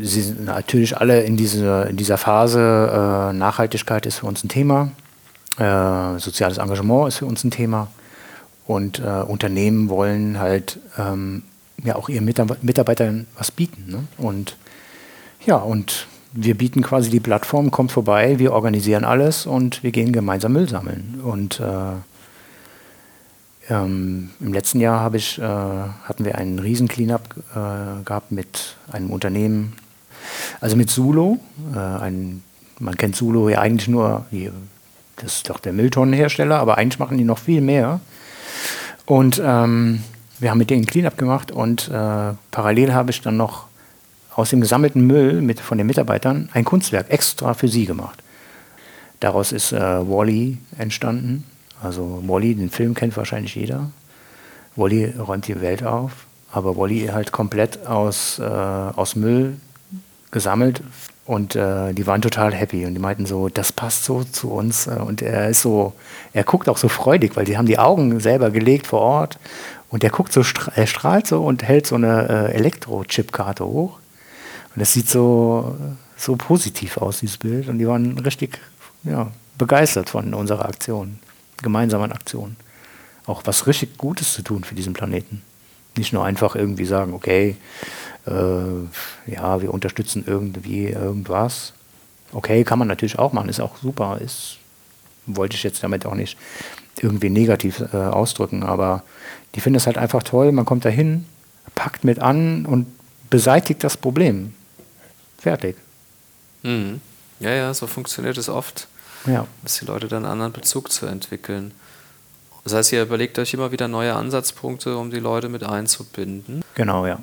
sie sind natürlich alle in, diese, in dieser Phase, äh, Nachhaltigkeit ist für uns ein Thema, äh, soziales Engagement ist für uns ein Thema und äh, Unternehmen wollen halt ähm, ja auch ihren Mitarbeitern was bieten. Ne? Und ja, und wir bieten quasi die Plattform, kommt vorbei, wir organisieren alles und wir gehen gemeinsam Müll sammeln. Und äh, ähm, im letzten Jahr ich, äh, hatten wir einen riesen Cleanup äh, gehabt mit einem Unternehmen, also mit Sulo. Äh, ein, man kennt Sulo ja eigentlich nur, die, das ist doch der Mülltonnenhersteller, aber eigentlich machen die noch viel mehr. Und ähm, wir haben mit denen Cleanup gemacht und äh, parallel habe ich dann noch aus dem gesammelten Müll mit, von den Mitarbeitern ein Kunstwerk extra für sie gemacht. Daraus ist äh, Wally entstanden. Also Wally, den Film kennt wahrscheinlich jeder. Wally räumt die Welt auf, aber Wally halt komplett aus, äh, aus Müll gesammelt und äh, die waren total happy und die meinten so, das passt so zu uns äh, und er ist so, er guckt auch so freudig, weil die haben die Augen selber gelegt vor Ort und er guckt so, er strahlt so und hält so eine äh, Elektro-Chip-Karte hoch und das sieht so, so positiv aus, dieses Bild und die waren richtig ja, begeistert von unserer Aktion, gemeinsamen Aktion. Auch was richtig Gutes zu tun für diesen Planeten. Nicht nur einfach irgendwie sagen, okay, äh, ja, wir unterstützen irgendwie irgendwas. Okay, kann man natürlich auch machen, ist auch super, ist, wollte ich jetzt damit auch nicht irgendwie negativ äh, ausdrücken, aber die finden es halt einfach toll, man kommt da hin, packt mit an und beseitigt das Problem. Fertig. Mhm. Ja, ja, so funktioniert es oft. Ja. Dass die Leute dann einen anderen Bezug zu entwickeln. Das heißt, ihr überlegt euch immer wieder neue Ansatzpunkte, um die Leute mit einzubinden. Genau, ja.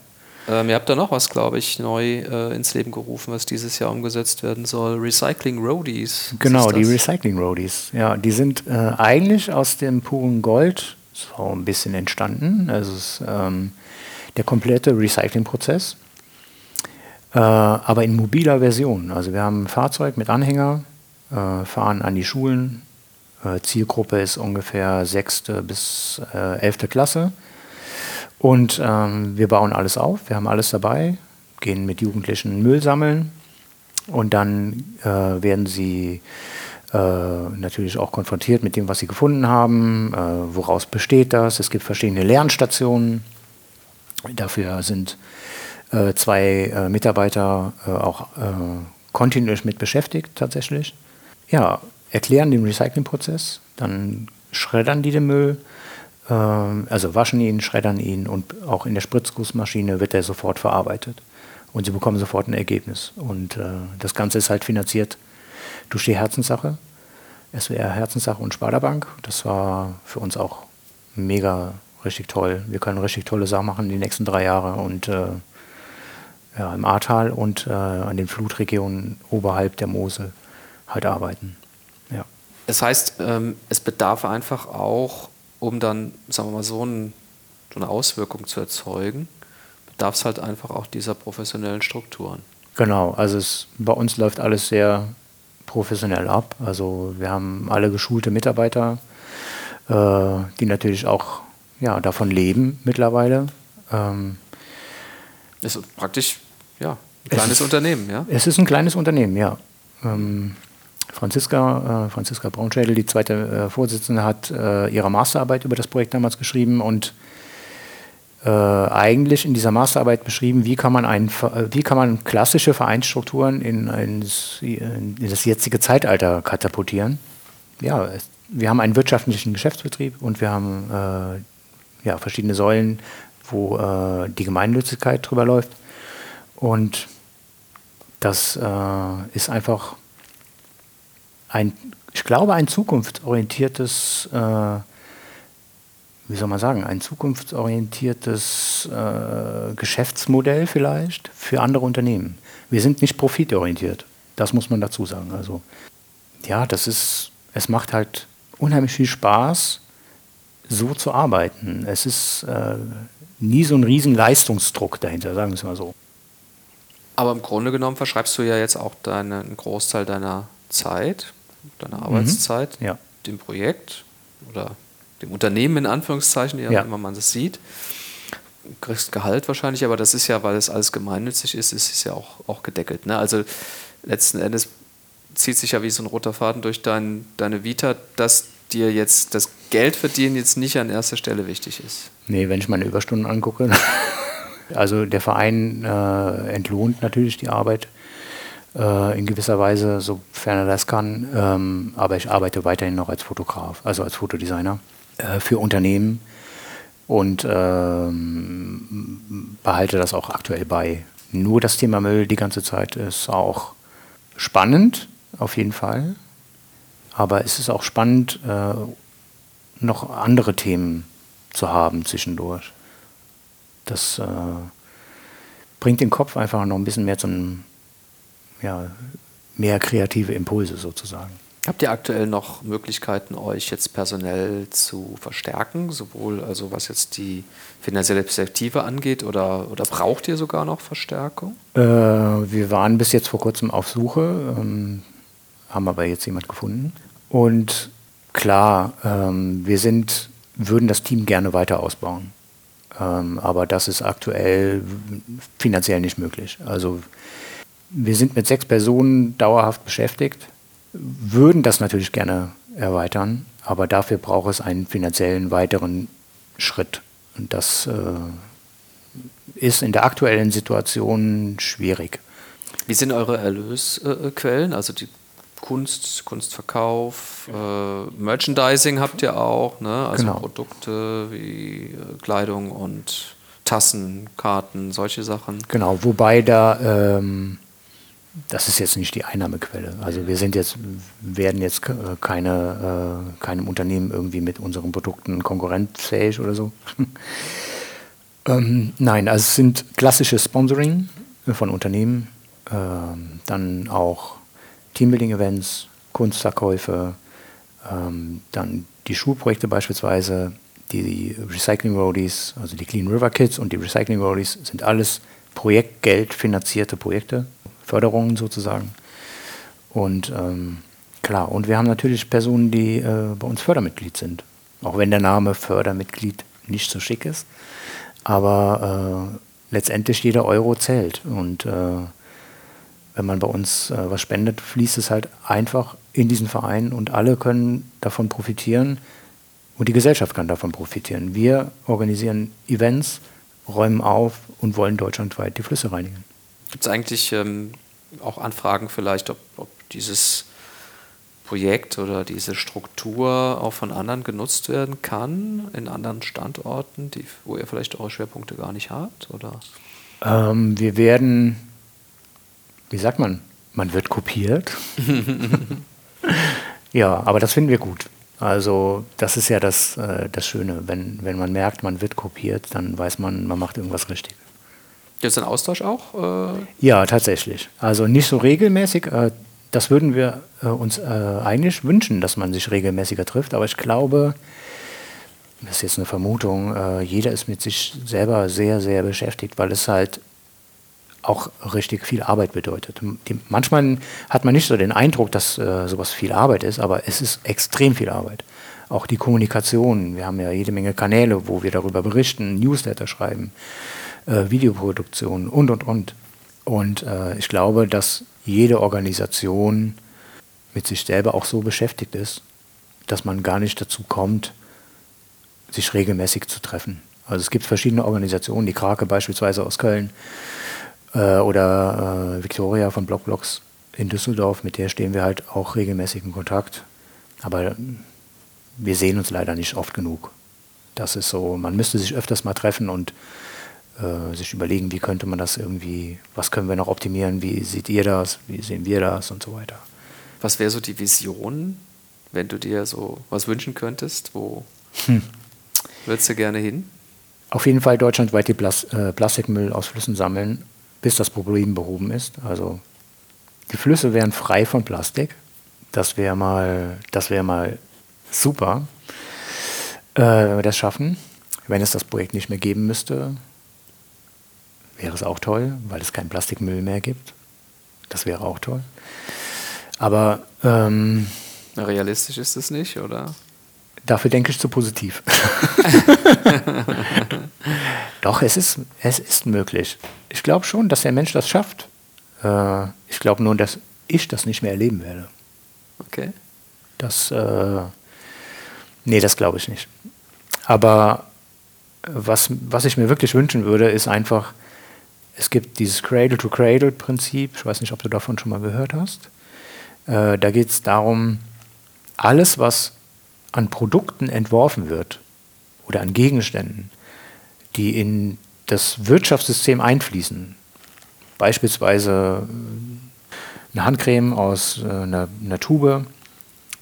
Ähm, ihr habt da noch was, glaube ich, neu äh, ins Leben gerufen, was dieses Jahr umgesetzt werden soll. Recycling Roadies. Genau, die Recycling Roadies. Ja, die sind äh, eigentlich aus dem puren Gold so ein bisschen entstanden. Also es ist ähm, der komplette Recyclingprozess, äh, aber in mobiler Version. Also wir haben ein Fahrzeug mit Anhänger, äh, fahren an die Schulen. Äh, Zielgruppe ist ungefähr sechste bis äh, elfte Klasse und ähm, wir bauen alles auf, wir haben alles dabei, gehen mit Jugendlichen Müll sammeln und dann äh, werden sie äh, natürlich auch konfrontiert mit dem, was sie gefunden haben, woraus besteht das. Es gibt verschiedene Lernstationen. Dafür sind zwei äh, Mitarbeiter äh, auch kontinuierlich mit beschäftigt tatsächlich. Ja, erklären den Recyclingprozess, dann schreddern die den Müll ähm, also waschen ihn, schreddern ihn und auch in der Spritzgussmaschine wird er sofort verarbeitet. Und sie bekommen sofort ein Ergebnis. Und äh, das Ganze ist halt finanziert durch die Herzenssache, SWR Herzenssache und Sparda-Bank. Das war für uns auch mega richtig toll. Wir können richtig tolle Sachen machen die nächsten drei Jahre und äh, ja, im Ahrtal und äh, an den Flutregionen oberhalb der Mosel halt arbeiten. Ja. Das heißt, ähm, es bedarf einfach auch um dann, sagen wir mal, so, ein, so eine Auswirkung zu erzeugen, bedarf es halt einfach auch dieser professionellen Strukturen. Genau, also es, bei uns läuft alles sehr professionell ab. Also wir haben alle geschulte Mitarbeiter, äh, die natürlich auch ja, davon leben mittlerweile. Ähm, ist praktisch ja, ein kleines ist, Unternehmen, ja? Es ist ein kleines Unternehmen, ja. Ähm, Franziska, äh, Franziska Braunschädel, die zweite äh, Vorsitzende, hat äh, ihre Masterarbeit über das Projekt damals geschrieben und äh, eigentlich in dieser Masterarbeit beschrieben, wie kann man, ein, wie kann man klassische Vereinsstrukturen in, in, in das jetzige Zeitalter katapultieren. Ja, wir haben einen wirtschaftlichen Geschäftsbetrieb und wir haben äh, ja, verschiedene Säulen, wo äh, die Gemeinnützigkeit drüber läuft. Und das ist einfach ein, ich glaube, ein zukunftsorientiertes äh, wie soll man sagen, ein zukunftsorientiertes äh, Geschäftsmodell vielleicht für andere Unternehmen. Wir sind nicht profitorientiert, das muss man dazu sagen. Also ja, das ist, es macht halt unheimlich viel Spaß, so zu arbeiten. Es ist äh, nie so ein riesen Leistungsdruck dahinter, sagen wir es mal so. Aber im Grunde genommen verschreibst du ja jetzt auch deine, einen Großteil deiner Zeit, deiner Arbeitszeit, mhm. ja. dem Projekt oder dem Unternehmen in Anführungszeichen, ja. immer man das sieht. Du kriegst Gehalt wahrscheinlich, aber das ist ja, weil es alles gemeinnützig ist, ist es ja auch, auch gedeckelt. Ne? Also letzten Endes zieht sich ja wie so ein roter Faden durch dein, deine Vita, dass dir jetzt das Geld verdienen jetzt nicht an erster Stelle wichtig ist. Nee, wenn ich meine Überstunden angucke. also der Verein äh, entlohnt natürlich die Arbeit äh, in gewisser Weise, sofern er das kann. Ähm, aber ich arbeite weiterhin noch als Fotograf, also als Fotodesigner äh, für Unternehmen und ähm, behalte das auch aktuell bei. Nur das Thema Müll die ganze Zeit ist auch spannend, auf jeden Fall. Aber es ist auch spannend, äh, noch andere Themen zu haben zwischendurch. Das äh, bringt den Kopf einfach noch ein bisschen mehr zum, ja, mehr kreative Impulse sozusagen. Habt ihr aktuell noch Möglichkeiten, euch jetzt personell zu verstärken, sowohl also was jetzt die finanzielle Perspektive angeht, oder, oder braucht ihr sogar noch Verstärkung? Äh, wir waren bis jetzt vor kurzem auf Suche, ähm, haben aber jetzt jemand gefunden. Und klar, ähm, wir sind, würden das Team gerne weiter ausbauen. Ähm, aber das ist aktuell finanziell nicht möglich. Also wir sind mit sechs Personen dauerhaft beschäftigt würden das natürlich gerne erweitern, aber dafür braucht es einen finanziellen weiteren Schritt. Und das äh, ist in der aktuellen Situation schwierig. Wie sind eure Erlösquellen? Also die Kunst, Kunstverkauf, äh, Merchandising habt ihr auch, ne? also genau. Produkte wie äh, Kleidung und Tassen, Karten, solche Sachen. Genau, wobei da ähm, das ist jetzt nicht die Einnahmequelle. Also wir sind jetzt, werden jetzt keine, äh, keinem Unternehmen irgendwie mit unseren Produkten konkurrenzfähig oder so. ähm, nein, also es sind klassische Sponsoring von Unternehmen, ähm, dann auch Teambuilding-Events, Kunstverkäufe, ähm, dann die Schulprojekte beispielsweise, die Recycling Roadies, also die Clean River Kids und die Recycling Roadies sind alles Projektgeld finanzierte Projekte Förderungen sozusagen. Und ähm, klar, und wir haben natürlich Personen, die äh, bei uns Fördermitglied sind. Auch wenn der Name Fördermitglied nicht so schick ist. Aber äh, letztendlich jeder Euro zählt. Und äh, wenn man bei uns äh, was spendet, fließt es halt einfach in diesen Verein und alle können davon profitieren und die Gesellschaft kann davon profitieren. Wir organisieren Events, räumen auf und wollen deutschlandweit die Flüsse reinigen. Gibt es eigentlich ähm, auch Anfragen vielleicht, ob, ob, dieses Projekt oder diese Struktur auch von anderen genutzt werden kann, in anderen Standorten, die, wo ihr vielleicht eure Schwerpunkte gar nicht habt? Oder? Ähm, wir werden, wie sagt man, man wird kopiert. ja, aber das finden wir gut. Also das ist ja das, äh, das Schöne. Wenn, wenn man merkt, man wird kopiert, dann weiß man, man macht irgendwas richtig. Gibt es einen Austausch auch? Äh? Ja, tatsächlich. Also nicht so regelmäßig. Äh, das würden wir äh, uns äh, eigentlich wünschen, dass man sich regelmäßiger trifft. Aber ich glaube, das ist jetzt eine Vermutung, äh, jeder ist mit sich selber sehr, sehr beschäftigt, weil es halt auch richtig viel Arbeit bedeutet. Die, manchmal hat man nicht so den Eindruck, dass äh, sowas viel Arbeit ist, aber es ist extrem viel Arbeit. Auch die Kommunikation. Wir haben ja jede Menge Kanäle, wo wir darüber berichten, Newsletter schreiben äh, Videoproduktion und, und, und. Und äh, ich glaube, dass jede Organisation mit sich selber auch so beschäftigt ist, dass man gar nicht dazu kommt, sich regelmäßig zu treffen. Also es gibt verschiedene Organisationen, die Krake beispielsweise aus Köln äh, oder äh, Victoria von Blockblocks in Düsseldorf, mit der stehen wir halt auch regelmäßig in Kontakt. Aber wir sehen uns leider nicht oft genug. Das ist so, man müsste sich öfters mal treffen und äh, sich überlegen, wie könnte man das irgendwie, was können wir noch optimieren, wie seht ihr das, wie sehen wir das und so weiter. Was wäre so die Vision, wenn du dir so was wünschen könntest, wo? Hm. Würdest du gerne hin? Auf jeden Fall deutschlandweit die Plas äh, Plastikmüll aus Flüssen sammeln, bis das Problem behoben ist. Also die Flüsse wären frei von Plastik. Das wäre mal, das wäre mal super, äh, wenn wir das schaffen. Wenn es das Projekt nicht mehr geben müsste, wäre es auch toll, weil es keinen Plastikmüll mehr gibt. Das wäre auch toll. Aber ähm, realistisch ist es nicht, oder? Dafür denke ich zu positiv. Doch, es ist, es ist möglich. Ich glaube schon, dass der Mensch das schafft. Äh, ich glaube nur, dass ich das nicht mehr erleben werde. Okay. Das, äh, nee, das glaube ich nicht. Aber was, was ich mir wirklich wünschen würde, ist einfach, es gibt dieses Cradle-to-Cradle-Prinzip. Ich weiß nicht, ob du davon schon mal gehört hast. Äh, da geht es darum, alles, was an Produkten entworfen wird oder an Gegenständen, die in das Wirtschaftssystem einfließen, beispielsweise äh, eine Handcreme aus äh, einer, einer Tube,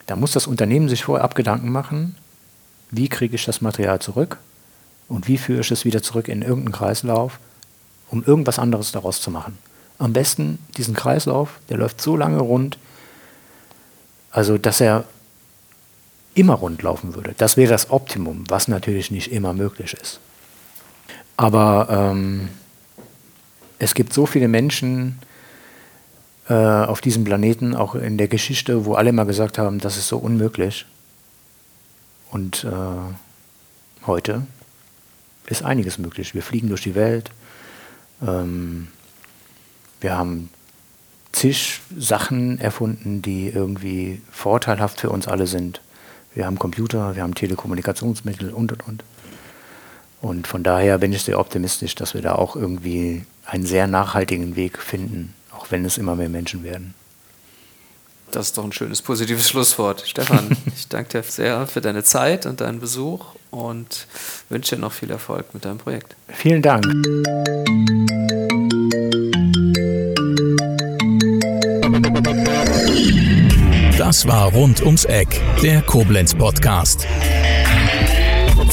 da muss das Unternehmen sich vorher Abgedanken machen, wie kriege ich das Material zurück und wie führe ich es wieder zurück in irgendeinen Kreislauf, um irgendwas anderes daraus zu machen. Am besten diesen Kreislauf, der läuft so lange rund, also dass er immer rund laufen würde. Das wäre das Optimum, was natürlich nicht immer möglich ist. Aber ähm, es gibt so viele Menschen äh, auf diesem Planeten, auch in der Geschichte, wo alle mal gesagt haben, das ist so unmöglich. Und äh, heute ist einiges möglich. Wir fliegen durch die Welt. Ähm, wir haben zig Sachen erfunden, die irgendwie vorteilhaft für uns alle sind. Wir haben Computer, wir haben Telekommunikationsmittel und, und, und. Und von daher bin ich sehr optimistisch, dass wir da auch irgendwie einen sehr nachhaltigen Weg finden, auch wenn es immer mehr Menschen werden. Das ist doch ein schönes, positives Schlusswort. Stefan, ich danke dir sehr für deine Zeit und deinen Besuch und wünsche dir noch viel Erfolg mit deinem Projekt. Vielen Dank. Das war Rund ums Eck, der Koblenz Podcast.